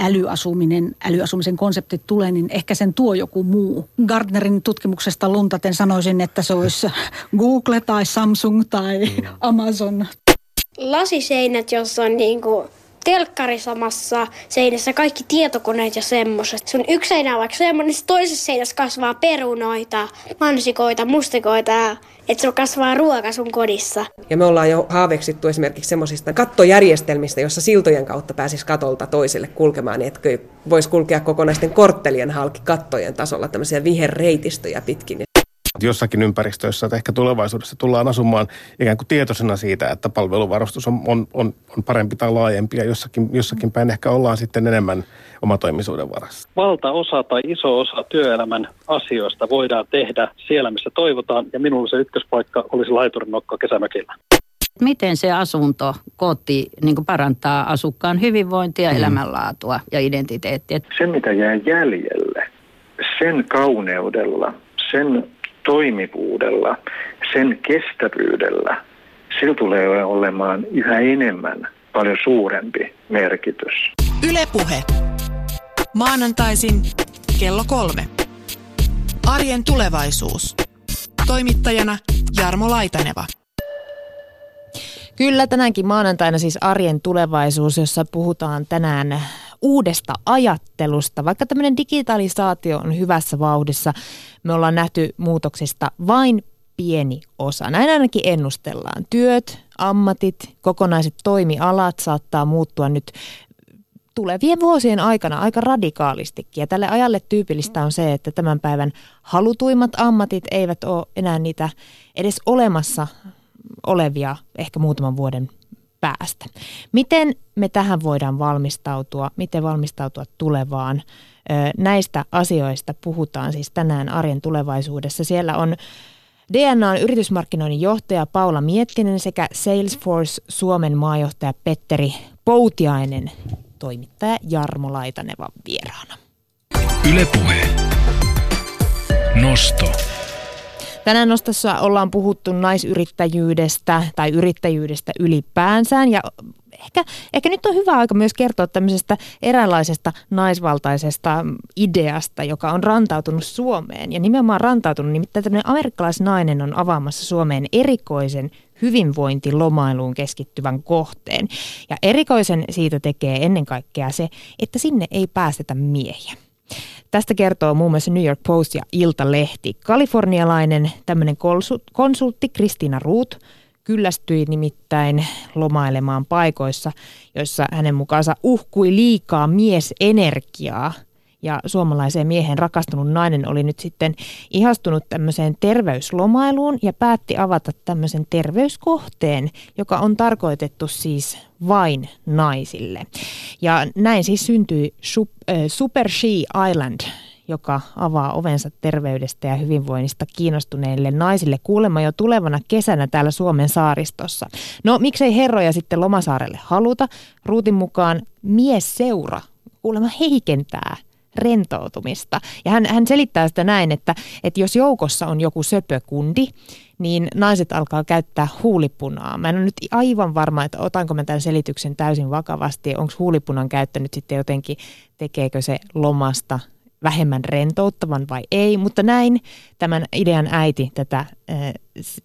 Älyasuminen, älyasumisen konseptit tulee, niin ehkä sen tuo joku muu. Gardnerin tutkimuksesta luntaten sanoisin, että se olisi Google tai Samsung tai mm. Amazon. Lasiseinät, jossa on niin kuin telkkari samassa seinässä, kaikki tietokoneet ja semmoiset. Sun yksi seinä on vaikka semmoinen, niin toisessa seinässä kasvaa perunoita, mansikoita, mustikoita, että se kasvaa ruoka sun kodissa. Ja me ollaan jo haaveksittu esimerkiksi semmoisista kattojärjestelmistä, jossa siltojen kautta pääsisi katolta toiselle kulkemaan, niin että voisi kulkea kokonaisten korttelien halki kattojen tasolla tämmöisiä viherreitistöjä pitkin jossakin ympäristössä, että ehkä tulevaisuudessa tullaan asumaan ikään kuin tietoisena siitä, että palveluvarustus on, on, on, on parempi tai laajempi ja jossakin, jossakin päin ehkä ollaan sitten enemmän omatoimisuuden varassa. Valtaosa tai iso osa työelämän asioista voidaan tehdä siellä, missä toivotaan ja minulla se ykköspaikka olisi laiturin nokka kesämökillä. Miten se asunto, koti niin parantaa asukkaan hyvinvointia, mm. elämänlaatua ja identiteettiä? Se, mitä jää jäljelle, sen kauneudella, sen toimivuudella, sen kestävyydellä, sillä tulee olemaan yhä enemmän paljon suurempi merkitys. Ylepuhe. Maanantaisin kello kolme. Arjen tulevaisuus. Toimittajana Jarmo Laitaneva. Kyllä tänäänkin maanantaina siis arjen tulevaisuus, jossa puhutaan tänään uudesta ajattelusta. Vaikka tämmöinen digitalisaatio on hyvässä vauhdissa, me ollaan nähty muutoksista vain pieni osa. Näin ainakin ennustellaan. Työt, ammatit, kokonaiset toimialat saattaa muuttua nyt tulevien vuosien aikana aika radikaalistikin. Ja tälle ajalle tyypillistä on se, että tämän päivän halutuimmat ammatit eivät ole enää niitä edes olemassa olevia ehkä muutaman vuoden päästä. Miten me tähän voidaan valmistautua, miten valmistautua tulevaan? Näistä asioista puhutaan siis tänään arjen tulevaisuudessa. Siellä on DNAn yritysmarkkinoinnin johtaja Paula Miettinen sekä Salesforce Suomen maajohtaja Petteri Poutiainen, toimittaja Jarmo Laitaneva vieraana. Ylepuhe. Nosto. Tänään nostossa ollaan puhuttu naisyrittäjyydestä tai yrittäjyydestä ylipäänsään ja ehkä, ehkä nyt on hyvä aika myös kertoa tämmöisestä eräänlaisesta naisvaltaisesta ideasta, joka on rantautunut Suomeen ja nimenomaan rantautunut, nimittäin tämmöinen amerikkalaisnainen on avaamassa Suomeen erikoisen hyvinvointilomailuun keskittyvän kohteen. Ja erikoisen siitä tekee ennen kaikkea se, että sinne ei päästetä miehiä. Tästä kertoo muun muassa New York Post ja Iltalehti. Kalifornialainen tämmöinen konsultti Kristiina Ruut kyllästyi nimittäin lomailemaan paikoissa, joissa hänen mukaansa uhkui liikaa miesenergiaa – ja suomalaiseen miehen rakastunut nainen oli nyt sitten ihastunut tämmöiseen terveyslomailuun ja päätti avata tämmöisen terveyskohteen, joka on tarkoitettu siis vain naisille. Ja näin siis syntyi Super She Island, joka avaa ovensa terveydestä ja hyvinvoinnista kiinnostuneille naisille kuulemma jo tulevana kesänä täällä Suomen saaristossa. No miksei herroja sitten Lomasaarelle haluta? Ruutin mukaan miesseura kuulemma heikentää rentoutumista. Ja hän, hän selittää sitä näin, että, että jos joukossa on joku söpökundi, niin naiset alkaa käyttää huulipunaa. Mä en ole nyt aivan varma, että otanko mä tämän selityksen täysin vakavasti. Onko huulipunan käyttö nyt sitten jotenkin, tekeekö se lomasta vähemmän rentouttavan vai ei, mutta näin tämän idean äiti tätä äh,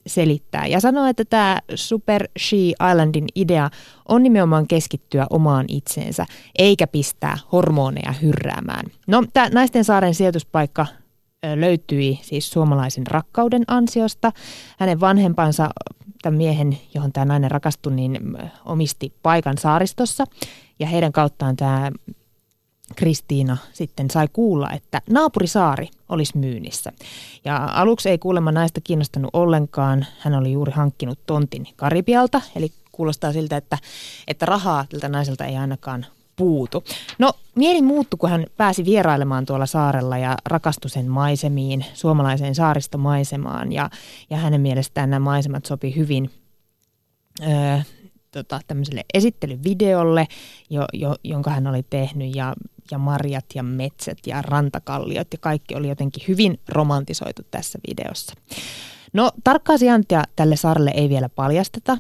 selittää ja sanoo, että tämä Super She Islandin idea on nimenomaan keskittyä omaan itseensä, eikä pistää hormoneja hyrräämään. No, tämä naisten saaren sijoituspaikka löytyi siis suomalaisen rakkauden ansiosta. Hänen vanhempansa, tämän miehen, johon tämä nainen rakastui, niin omisti paikan saaristossa. Ja heidän kauttaan tämä Kristiina sitten sai kuulla, että naapurisaari olisi myynnissä. Ja aluksi ei kuulemma naista kiinnostanut ollenkaan. Hän oli juuri hankkinut tontin Karibialta, eli kuulostaa siltä, että, että rahaa tältä naiselta ei ainakaan puutu. No mieli muuttui, kun hän pääsi vierailemaan tuolla saarella ja rakastui sen maisemiin, suomalaiseen saaristomaisemaan. Ja, ja hänen mielestään nämä maisemat sopi hyvin öö, tota, tämmöiselle esittelyvideolle, jo, jo, jonka hän oli tehnyt. Ja, ja marjat ja metsät ja rantakalliot ja kaikki oli jotenkin hyvin romantisoitu tässä videossa. No tarkkaa sijaintia tälle saarelle ei vielä paljasteta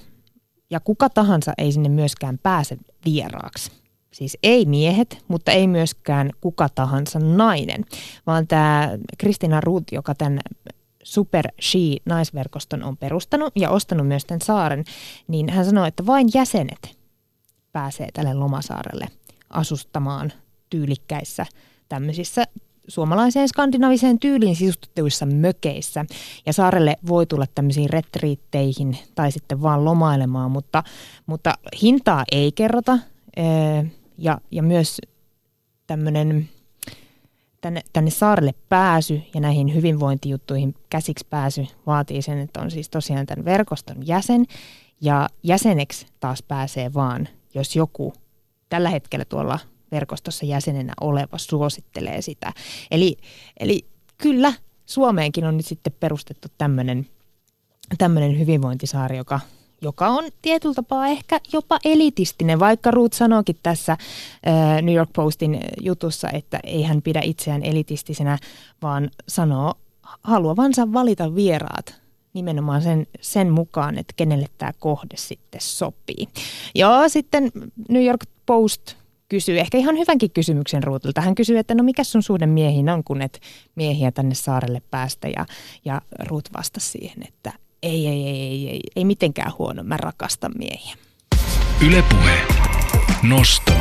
ja kuka tahansa ei sinne myöskään pääse vieraaksi. Siis ei miehet, mutta ei myöskään kuka tahansa nainen, vaan tämä Kristina Ruut, joka tämän Super She naisverkoston on perustanut ja ostanut myös tämän saaren, niin hän sanoi, että vain jäsenet pääsee tälle lomasaarelle asustamaan tyylikkäissä tämmöisissä suomalaiseen skandinaviseen tyyliin sisustettuissa mökeissä. Ja saarelle voi tulla tämmöisiin retriitteihin tai sitten vaan lomailemaan, mutta, mutta hintaa ei kerrota ja, ja myös tämmöinen tänne, tänne saarelle pääsy ja näihin hyvinvointijuttuihin käsiksi pääsy vaatii sen, että on siis tosiaan tämän verkoston jäsen. Ja jäseneksi taas pääsee vaan, jos joku tällä hetkellä tuolla verkostossa jäsenenä oleva suosittelee sitä. Eli, eli kyllä Suomeenkin on nyt sitten perustettu tämmöinen hyvinvointisaari, joka joka on tietyllä tapaa ehkä jopa elitistinen, vaikka Ruth sanoikin tässä New York Postin jutussa, että ei hän pidä itseään elitistisenä, vaan sanoo haluavansa valita vieraat nimenomaan sen, sen mukaan, että kenelle tämä kohde sitten sopii. Ja sitten New York Post kysyy ehkä ihan hyvänkin kysymyksen Ruutilta. Hän kysyy, että no mikä sun suhde miehiin on, kun et miehiä tänne saarelle päästä. Ja, ja Ruut vastasi siihen, että ei, ei, ei, ei, ei, ei mitenkään huono, mä rakastan miehiä. Ylepuhe. Nosto.